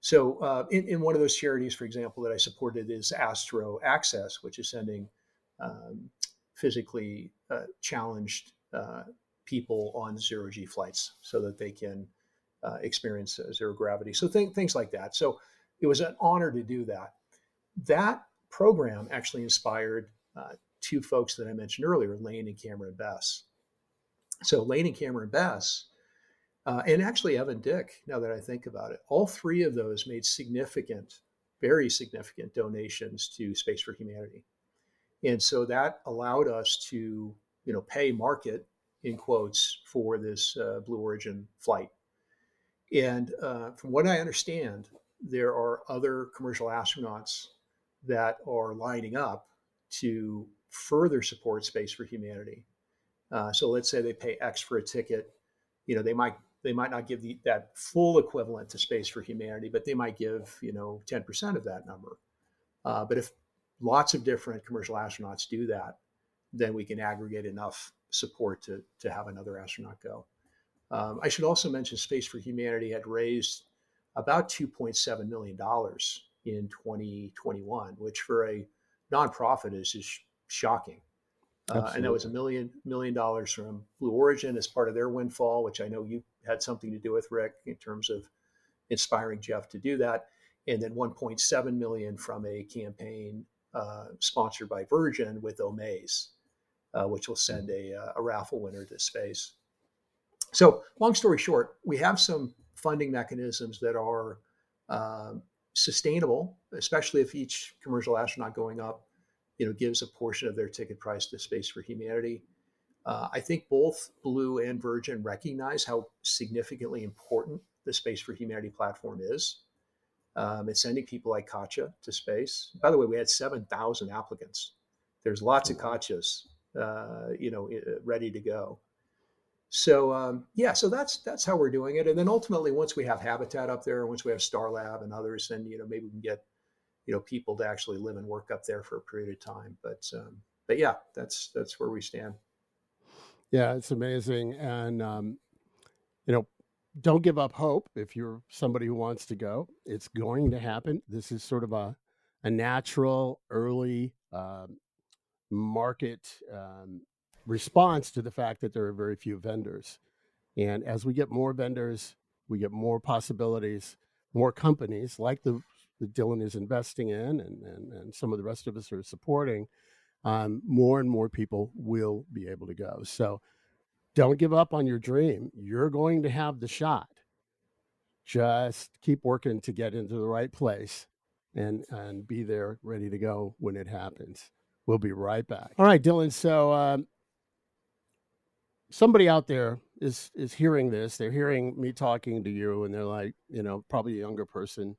So, uh, in, in, one of those charities, for example, that I supported is Astro Access, which is sending um, physically uh, challenged uh, people on zero G flights so that they can uh, experience zero gravity. So, th- things like that. So, it was an honor to do that. That program actually inspired uh, two folks that I mentioned earlier, Lane and Cameron Bess. So, Lane and Cameron Bess uh, and actually Evan Dick, now that I think about it. All three of those made significant, very significant donations to Space for Humanity. And so that allowed us to, you know, pay market in quotes for this uh, Blue Origin flight. And uh, from what I understand, there are other commercial astronauts that are lining up to further support space for humanity. Uh, so let's say they pay X for a ticket. You know, they might they might not give the, that full equivalent to space for humanity, but they might give you know 10% of that number. Uh, but if lots of different commercial astronauts do that, then we can aggregate enough support to to have another astronaut go. Um, I should also mention Space for Humanity had raised about 2.7 million dollars in 2021, which for a nonprofit is just shocking. Uh, and that was a million million dollars from Blue Origin as part of their windfall, which I know you had something to do with, Rick, in terms of inspiring Jeff to do that, and then 1.7 million from a campaign uh, sponsored by Virgin with Omaze, uh, which will send a, uh, a raffle winner to space. So, long story short, we have some funding mechanisms that are um, sustainable, especially if each commercial astronaut going up, you know, gives a portion of their ticket price to Space for Humanity. Uh, I think both Blue and Virgin recognize how significantly important the Space for Humanity platform is. Um, it's sending people like Katya to space. By the way, we had 7,000 applicants. There's lots of Katyas, uh, you know, ready to go. So um, yeah, so that's that's how we're doing it. And then ultimately, once we have Habitat up there, once we have Starlab and others, then you know maybe we can get you know people to actually live and work up there for a period of time. But um, but yeah, that's that's where we stand. Yeah, it's amazing, and um, you know, don't give up hope if you're somebody who wants to go. It's going to happen. This is sort of a a natural early um, market um, response to the fact that there are very few vendors. And as we get more vendors, we get more possibilities, more companies like the that Dylan is investing in and, and, and some of the rest of us are supporting, um, more and more people will be able to go. So don't give up on your dream. You're going to have the shot. Just keep working to get into the right place and, and be there ready to go when it happens. We'll be right back. All right, Dylan. So um, somebody out there is is hearing this they're hearing me talking to you and they're like you know probably a younger person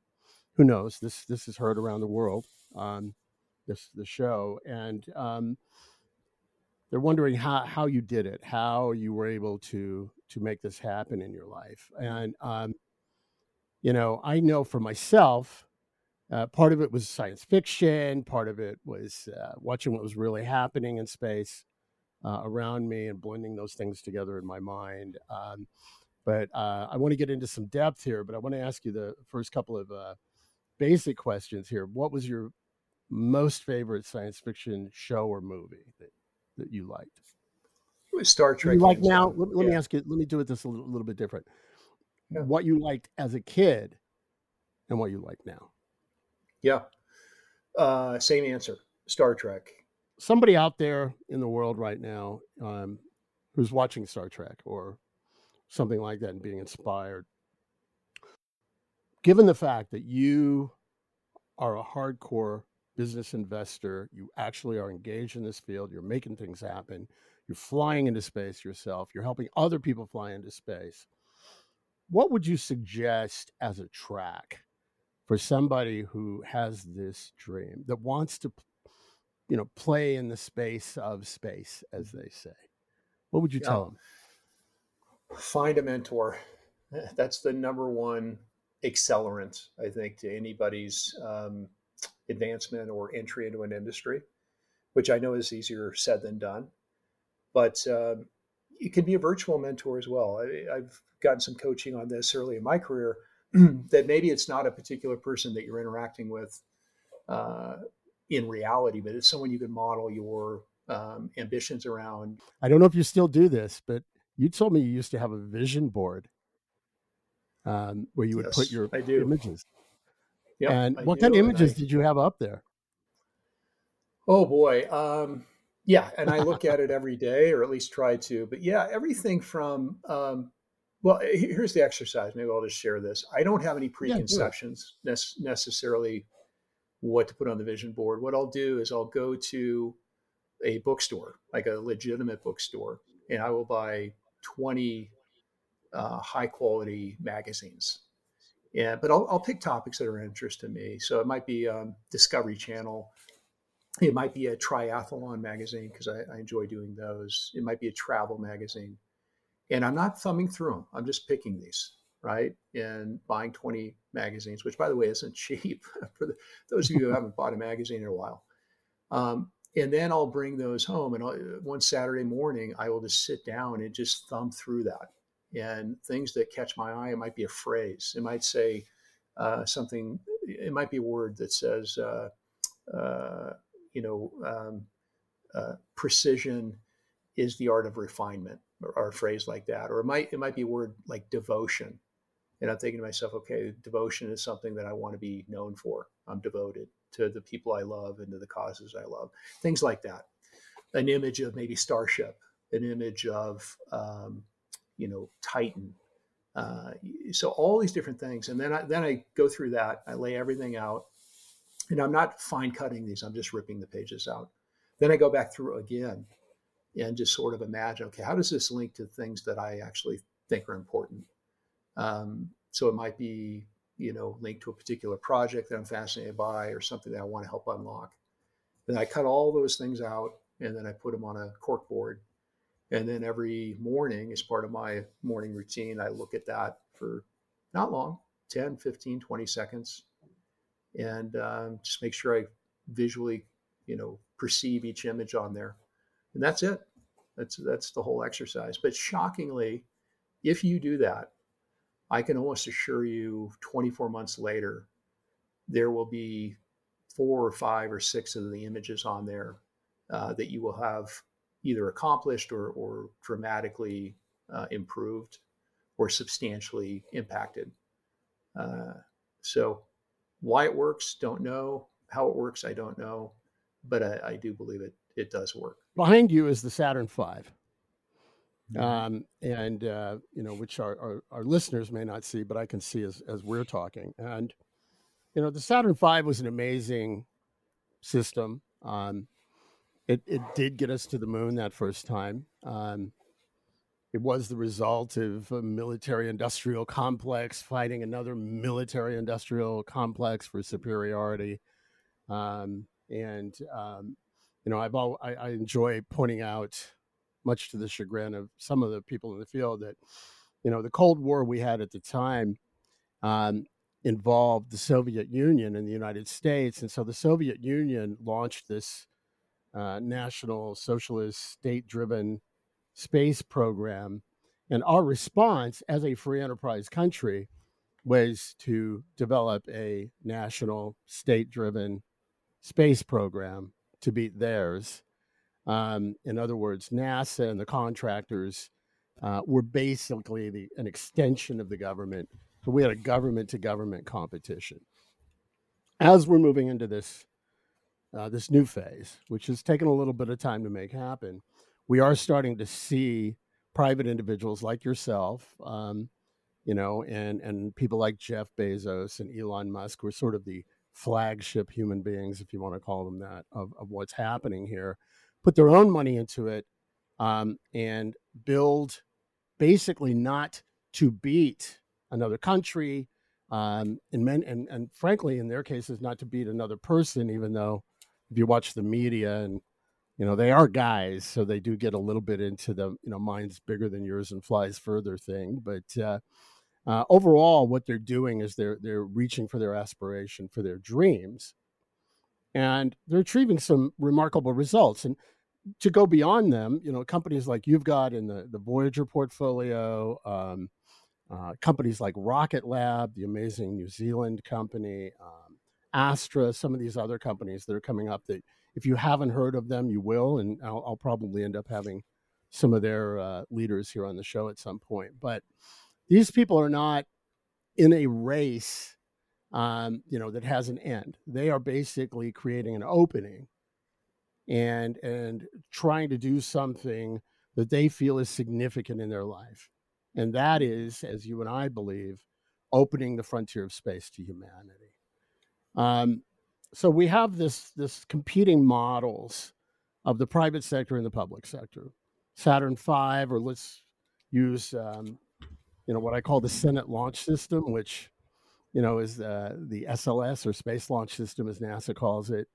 who knows? This this is heard around the world um this the show and um they're wondering how how you did it how you were able to to make this happen in your life. And um you know i know for myself uh, part of it was science fiction part of it was uh, watching what was really happening in space uh, around me and blending those things together in my mind. Um, but uh, I want to get into some depth here, but I want to ask you the first couple of uh, basic questions here. What was your most favorite science fiction show or movie that, that you liked? Star Trek. You like now? Let, let yeah. me ask you. Let me do it this a little, little bit different. Yeah. What you liked as a kid, and what you like now? Yeah, uh, same answer. Star Trek somebody out there in the world right now um, who's watching Star Trek or something like that and being inspired, given the fact that you are a hardcore business investor, you actually are engaged in this field, you're making things happen, you're flying into space yourself, you're helping other people fly into space. What would you suggest as a track for somebody who has this dream that wants to you know, play in the space of space, as they say. What would you yeah. tell them? Find a mentor. That's the number one accelerant, I think, to anybody's um, advancement or entry into an industry, which I know is easier said than done. But um, it can be a virtual mentor as well. I, have gotten some coaching on this early in my career that maybe it's not a particular person that you're interacting with uh, in reality, but it's someone you can model your um, ambitions around. I don't know if you still do this, but you told me you used to have a vision board um, where you would yes, put your images. Yep, and I what do, kind of images I, did you have up there? Oh boy. Um, yeah. And I look at it every day or at least try to, but yeah, everything from, um, well, here's the exercise. Maybe I'll just share this. I don't have any preconceptions yeah, ne- necessarily what to put on the vision board. What I'll do is I'll go to a bookstore, like a legitimate bookstore, and I will buy 20 uh, high quality magazines. Yeah, but I'll, I'll pick topics that are of interest to me. So it might be um, Discovery Channel. It might be a triathlon magazine because I, I enjoy doing those. It might be a travel magazine. And I'm not thumbing through them. I'm just picking these, right? And buying 20 magazines, which by the way isn't cheap for the, those of you who haven't bought a magazine in a while. Um, and then I'll bring those home. And I'll, one Saturday morning, I will just sit down and just thumb through that. And things that catch my eye, it might be a phrase. It might say uh, something. It might be a word that says, uh, uh, you know, um, uh, precision is the art of refinement, or, or, a phrase like that. Or it might it might be a word like devotion. And I'm thinking to myself, okay, devotion is something that I want to be known for. I'm devoted to the people I love and to the causes I love. Things like that. An image of maybe Starship, an image of um, you know Titan. Uh, so all these different things, and then I, then I go through that. I lay everything out, and I'm not fine cutting these. I'm just ripping the pages out. Then I go back through again, and just sort of imagine, okay, how does this link to things that I actually think are important? Um, so it might be you know, linked to a particular project that I'm fascinated by or something that I want to help unlock. Then I cut all those things out and then I put them on a cork board. And then every morning, as part of my morning routine, I look at that for not long 10, 15, 20 seconds and um, just make sure I visually, you know, perceive each image on there. And that's it. That's, that's the whole exercise. But shockingly, if you do that, I can almost assure you 24 months later, there will be four or five or six of the images on there uh, that you will have either accomplished or, or dramatically uh, improved or substantially impacted. Uh, so, why it works, don't know. How it works, I don't know. But I, I do believe it, it does work. Behind you is the Saturn V um, and uh, you know, which our, our, our listeners may not see, but I can see as as we're talking. And you know, the Saturn V was an amazing system. Um, it it did get us to the moon that first time. Um, it was the result of a military industrial complex fighting another military industrial complex for superiority. Um, and um, you know, I've all I, I enjoy pointing out much to the chagrin of some of the people in the field that you know the cold war we had at the time um, involved the soviet union and the united states and so the soviet union launched this uh, national socialist state driven space program and our response as a free enterprise country was to develop a national state driven space program to beat theirs um, in other words, NASA and the contractors uh, were basically the, an extension of the government. So we had a government to government competition. As we're moving into this uh, this new phase, which has taken a little bit of time to make happen, we are starting to see private individuals like yourself, um, you know, and and people like Jeff Bezos and Elon Musk, who are sort of the flagship human beings, if you want to call them that, of, of what's happening here put their own money into it um, and build basically not to beat another country um, and, men, and and frankly in their cases not to beat another person even though if you watch the media and you know they are guys so they do get a little bit into the you know mine's bigger than yours and flies further thing but uh, uh, overall what they're doing is they're they're reaching for their aspiration for their dreams and they're achieving some remarkable results. And to go beyond them, you know, companies like you've got in the, the Voyager portfolio, um, uh, companies like Rocket Lab, the amazing New Zealand company, um, Astra, some of these other companies that are coming up that if you haven't heard of them, you will. And I'll, I'll probably end up having some of their uh, leaders here on the show at some point. But these people are not in a race um, you know, that has an end. They are basically creating an opening and and trying to do something that they feel is significant in their life. And that is, as you and I believe, opening the frontier of space to humanity. Um, so we have this this competing models of the private sector and the public sector. Saturn V, or let's use um, you know what I call the Senate launch system, which you know, is uh, the SLS or Space Launch System, as NASA calls it,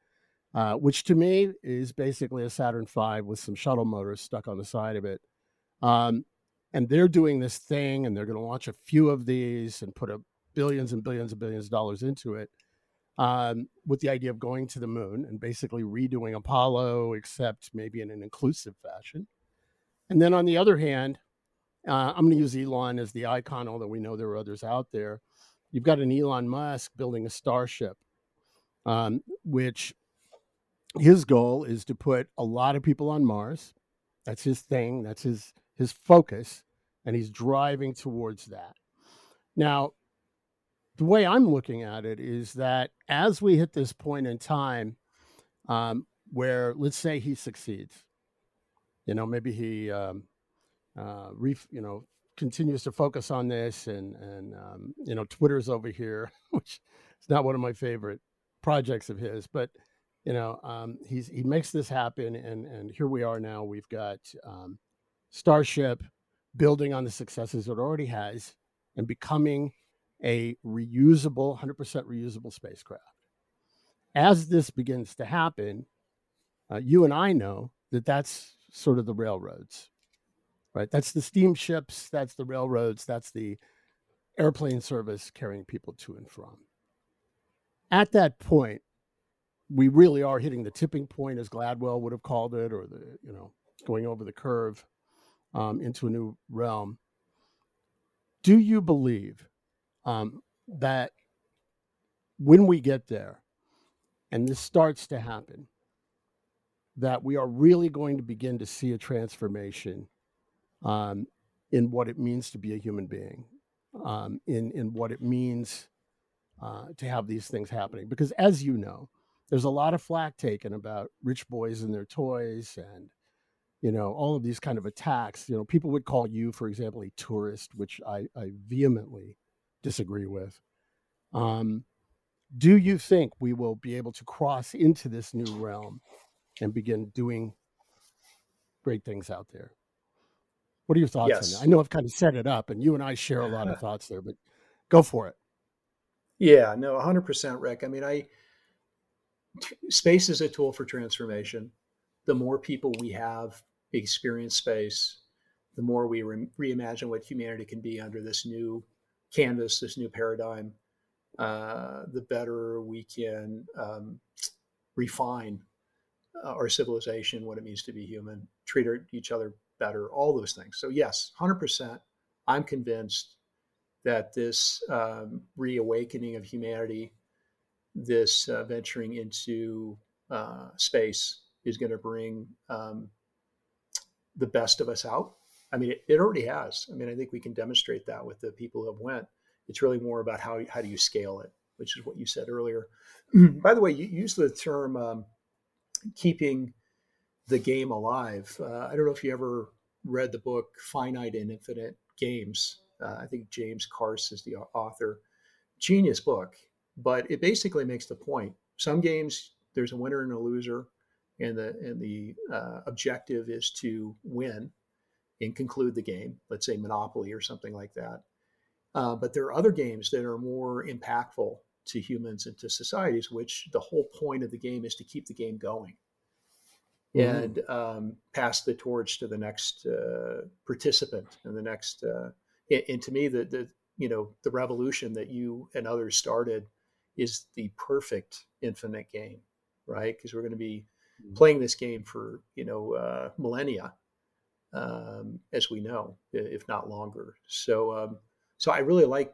uh, which to me is basically a Saturn V with some shuttle motors stuck on the side of it. Um, and they're doing this thing, and they're going to launch a few of these and put a billions and billions and billions of dollars into it, um, with the idea of going to the moon and basically redoing Apollo, except maybe in an inclusive fashion. And then on the other hand, uh, I'm going to use Elon as the icon, although we know there are others out there. You've got an Elon Musk building a starship, um, which his goal is to put a lot of people on Mars. That's his thing. That's his his focus, and he's driving towards that. Now, the way I'm looking at it is that as we hit this point in time, um, where let's say he succeeds, you know, maybe he, um, uh, ref, you know, continues to focus on this, and and um, you know, Twitter's over here, which is not one of my favorite projects of his, but you know, um, he's he makes this happen, and and here we are now. We've got um, Starship building on the successes it already has and becoming a reusable, 100% reusable spacecraft. As this begins to happen, uh, you and I know that that's sort of the railroads, right? That's the steamships, that's the railroads, that's the airplane service carrying people to and from. At that point, we really are hitting the tipping point, as Gladwell would have called it, or the, you know, going over the curve um, into a new realm. Do you believe um, that when we get there and this starts to happen, that we are really going to begin to see a transformation um, in what it means to be a human being, um, in, in what it means uh, to have these things happening? Because as you know, there's a lot of flack taken about rich boys and their toys and you know all of these kind of attacks. You know people would call you for example a tourist which i, I vehemently disagree with. Um, do you think we will be able to cross into this new realm and begin doing great things out there what are your thoughts yes. on that? I know i've kind of set it up and you and i share a lot of thoughts there but go for it. Yeah no 100% rick. I mean i space is a tool for transformation. The more people we have experience space, the more we re- reimagine what humanity can be under this new canvas, this new paradigm, uh, the better we can um, refine uh, our civilization, what it means to be human, treat our, each other better, all those things. So, yes, 100%, I'm convinced that this um, reawakening of humanity, this uh, venturing into uh, space, is going to bring um, the best of us out. I mean, it, it, already has. I mean, I think we can demonstrate that with the people who have went. It's really more about how how do you scale it, which is what you said earlier. By the way, you use the term um, keeping the game alive. Uh, I don't know if you ever read the book Finite and Infinite Games. Uh, I think James Carse is the author. Genius book, but it basically makes the point. Some games there's a winner and a loser and the and the uh, objective is to win and conclude the game. Let's say Monopoly or something like that. Uh, but there are other games that are more impactful to humans and to societies, which the whole point of the game is to keep the game going. And um, pass the torch to the next uh, participant and the next. Uh, and, and to me, the the you know the revolution that you and others started is the perfect infinite game, right? Because we're going to be playing this game for you know uh, millennia, um, as we know, if not longer. So, um, so I really like.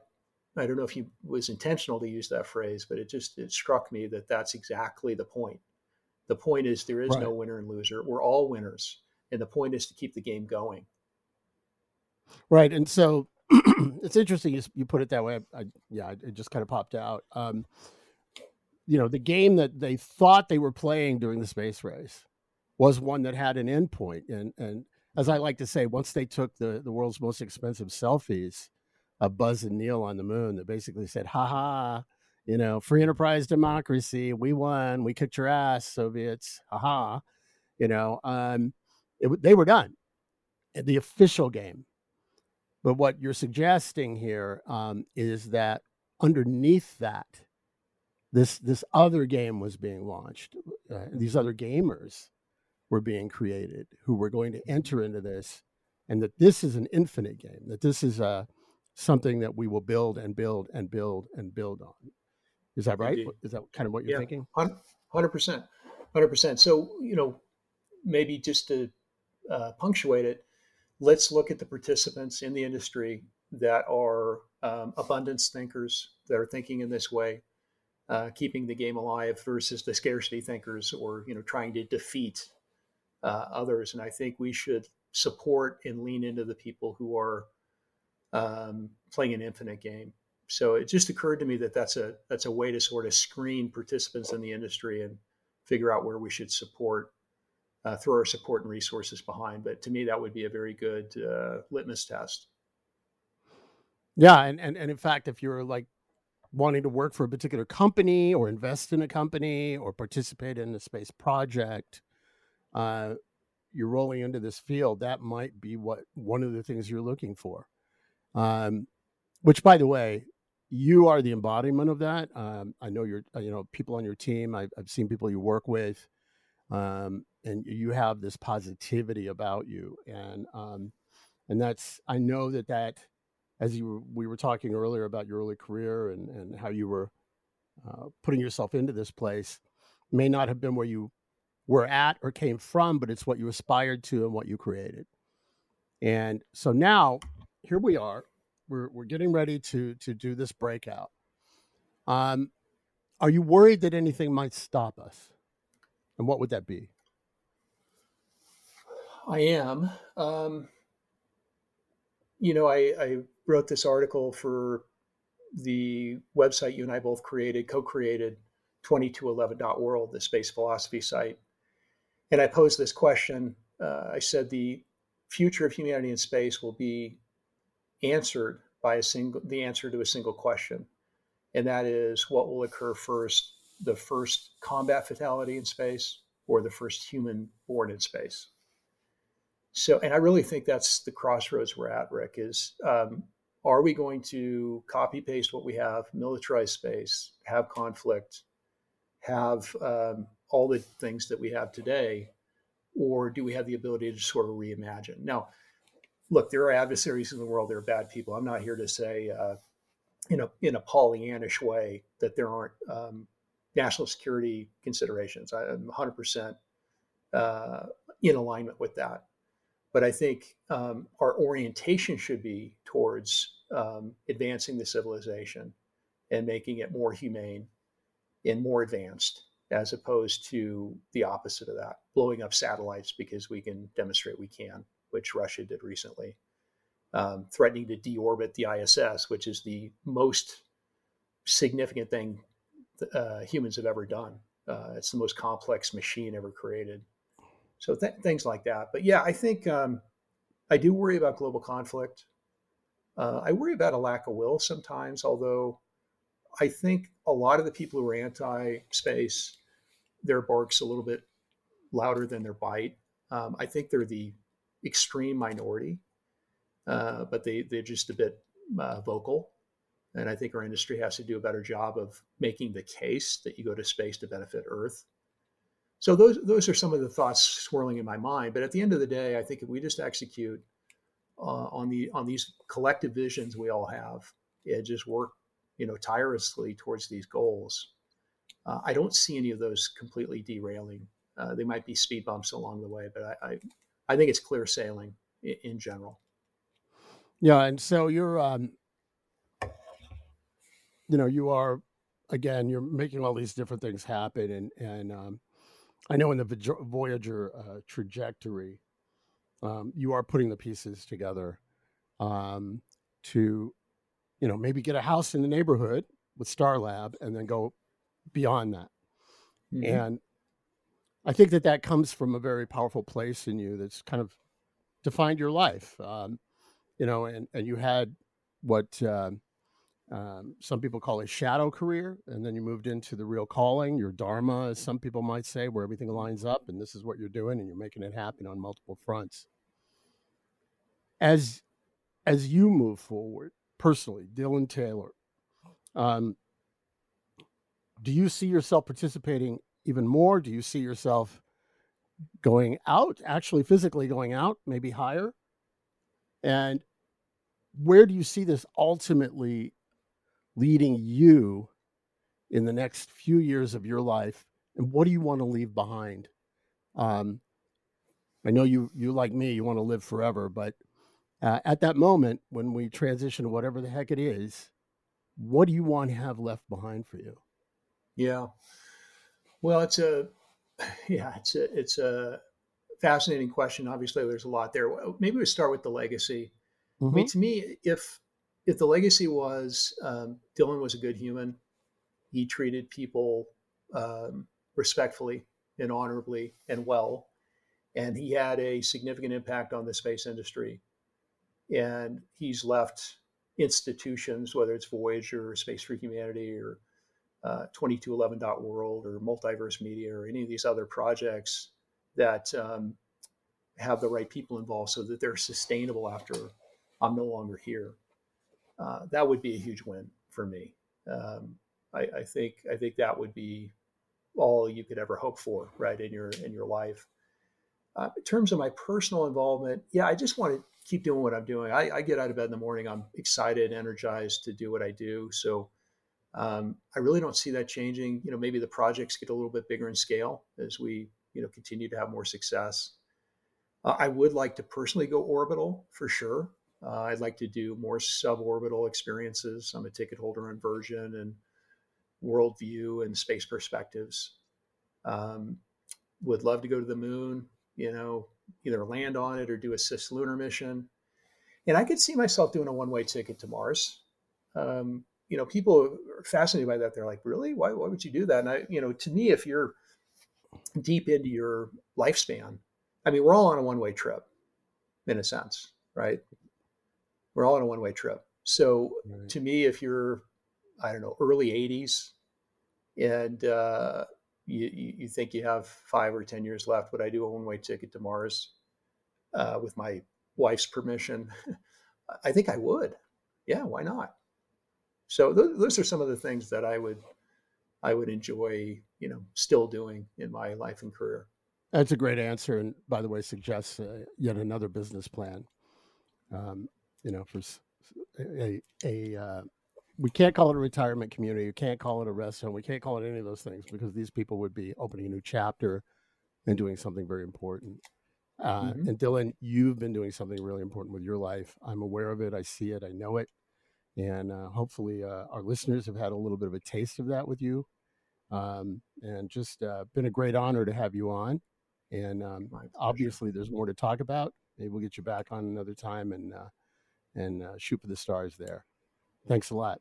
I don't know if he was intentional to use that phrase, but it just it struck me that that's exactly the point. The point is there is right. no winner and loser. We're all winners, and the point is to keep the game going. Right, and so it's interesting you, you put it that way. I, yeah, it just kind of popped out. Um, you know, the game that they thought they were playing during the space race was one that had an endpoint. And and as I like to say, once they took the, the world's most expensive selfies of Buzz and Neil on the moon, that basically said, ha ha, you know, free enterprise democracy, we won, we kicked your ass, Soviets, ha ha, you know, um, it, they were done. The official game. But what you're suggesting here um, is that underneath that, this this other game was being launched. Uh, these other gamers were being created who were going to enter into this, and that this is an infinite game. That this is a uh, something that we will build and build and build and build on. Is that right? Indeed. Is that kind of what you're yeah, thinking? Hundred percent, hundred percent. So you know, maybe just to uh, punctuate it, let's look at the participants in the industry that are um, abundance thinkers that are thinking in this way, uh, keeping the game alive versus the scarcity thinkers or you know trying to defeat uh, others. And I think we should support and lean into the people who are um, playing an infinite game. So it just occurred to me that that's a that's a way to sort of screen participants in the industry and figure out where we should support, uh, throw our support and resources behind. But to me, that would be a very good uh, litmus test. Yeah, and, and and in fact, if you're like wanting to work for a particular company or invest in a company or participate in a space project, uh, you're rolling into this field. That might be what one of the things you're looking for. Um, which, by the way, you are the embodiment of that. Um, I know you're, uh, you know, people on your team. I've, I've seen people you work with, um, and you have this positivity about you, and um, and that's. I know that that, as you we were talking earlier about your early career and and how you were uh, putting yourself into this place, may not have been where you were at or came from, but it's what you aspired to and what you created. And so now here we are. We're we're getting ready to to do this breakout. Um, are you worried that anything might stop us? And what would that be? I am. Um, you know, I, I wrote this article for the website you and I both created, co-created, 2211.world, the space philosophy site. And I posed this question. Uh, I said the future of humanity in space will be answered by a single the answer to a single question. And that is what will occur first the first combat fatality in space or the first human born in space? So and i really think that's the crossroads we're at rick is um, are we going to copy paste what we have militarize space have conflict have um, all the things that we have today or do we have the ability to sort of reimagine? Now look, there are adversaries in the world. There are bad people. I'm not here to say, uh, in a in a Pollyannish way, that there aren't um, national security considerations. I'm 100 uh, percent in alignment with that. But I think um, our orientation should be towards um, advancing the civilization and making it more humane and more advanced, as opposed to the opposite of that, blowing up satellites because we can demonstrate we can which Russia did recently, um, threatening to deorbit the ISS, which is the most significant thing uh, humans have ever done. Uh, it's the most complex machine ever created. So th- things like that. But yeah, I think um, I do worry about global conflict. Uh, I worry about a lack of will sometimes, although I think a lot of the people who are anti-space, their bark's a little bit louder than their bite. Um, I think they're the extreme minority, uh, but they they're just a bit uh, vocal. And I think our industry has to do a better job of making the case that you go to space to benefit Earth. So those those are some of the thoughts swirling in my mind. But at the end of the day, I think if we just execute uh, on the on these collective visions we all have, and just work, you know, tirelessly towards these goals, uh, I don't see any of those completely derailing. Uh, they might be speed bumps along the way, but I, I, I think it's clear sailing in, in general. Yeah, and so you're, um, you know, you are again, you're making all these different things happen, and and um, I know in the Voyager uh, trajectory, um, you are putting the pieces together um, to, you know, maybe get a house in the neighborhood with Starlab, and then go beyond that. Mm-hmm. And I think that that comes from a very powerful place in you that's kind of defined your life. Um, you know, and, and you had what uh, um, some people call a shadow career, and then you moved into the real calling, your dharma, as some people might say, where everything lines up, and this is what you're doing, and you're making it happen on multiple fronts. As as you move forward personally, Dylan Taylor, Um, do you see yourself participating even more? Do you see yourself going out, actually physically going out, maybe higher? And where do you see this ultimately leading you in the next few years of your life? And what do you want to leave behind? Um, I know you you like me, you want to live forever, but uh, at that moment when we transition to whatever the heck it is, what do you want to have left behind for you? Yeah. Well, it's a yeah, it's a it's a fascinating question. Obviously, there's a lot there. Maybe we start with the legacy. Mm-hmm. I mean, mm-hmm. to me, if if the legacy was um, Dylan was a good human, he treated people um, respectfully and honorably and well, and he had a significant impact on the space industry. And he's left institutions, whether it's Voyager or Space for Humanity or uh, 2211.world or Multiverse Media or any of these other projects that um, have the right people involved so that they're sustainable after I'm no longer here. Uh, that would be a huge win for me. Um, I, I, think I think that would be all you could ever hope for, right, in your in your life. Uh, in terms of my personal involvement, yeah, I just want to keep doing what I'm doing. I, I, get out of bed in the morning. I'm excited, energized to do what I do. So um, I really don't see that changing. You know, maybe the projects get a little bit bigger in scale as we, you know, continue to have more success. Uh, I would like to personally go orbital for sure. Uh, I'd like to do more suborbital experiences. I'm a ticket holder on Virgin and Worldview and Space Perspectives. Um, would love to go to the moon. You know, either land on it or do a cislunar mission. And I could see myself doing a one-way ticket to Mars. Um, you know, people are fascinated by that. They're like, really? Why, why would you do that? And I, you know, to me, if you're deep into your lifespan, I mean, we're all on a one way trip in a sense, right? We're all on a one way trip. So right. to me, if you're, I don't know, early 80s and uh, you, you think you have five or 10 years left, would I do a one way ticket to Mars uh, with my wife's permission? I think I would. Yeah, why not? So th- those are some of the things that I would I would enjoy, you know, still doing in my life and career. That's a great answer, and by the way, suggests uh, yet another business plan. Um, you know, for a a uh, we can't call it a retirement community. We can't call it a rest home. We can't call it any of those things because these people would be opening a new chapter and doing something very important. Uh, mm-hmm. And Dylan, you've been doing something really important with your life. I'm aware of it. I see it. I know it. And uh, hopefully, uh, our listeners have had a little bit of a taste of that with you. Um, and just uh, been a great honor to have you on. And um, obviously, there's more to talk about. Maybe we'll get you back on another time and uh, and uh, shoot for the stars there. Thanks a lot.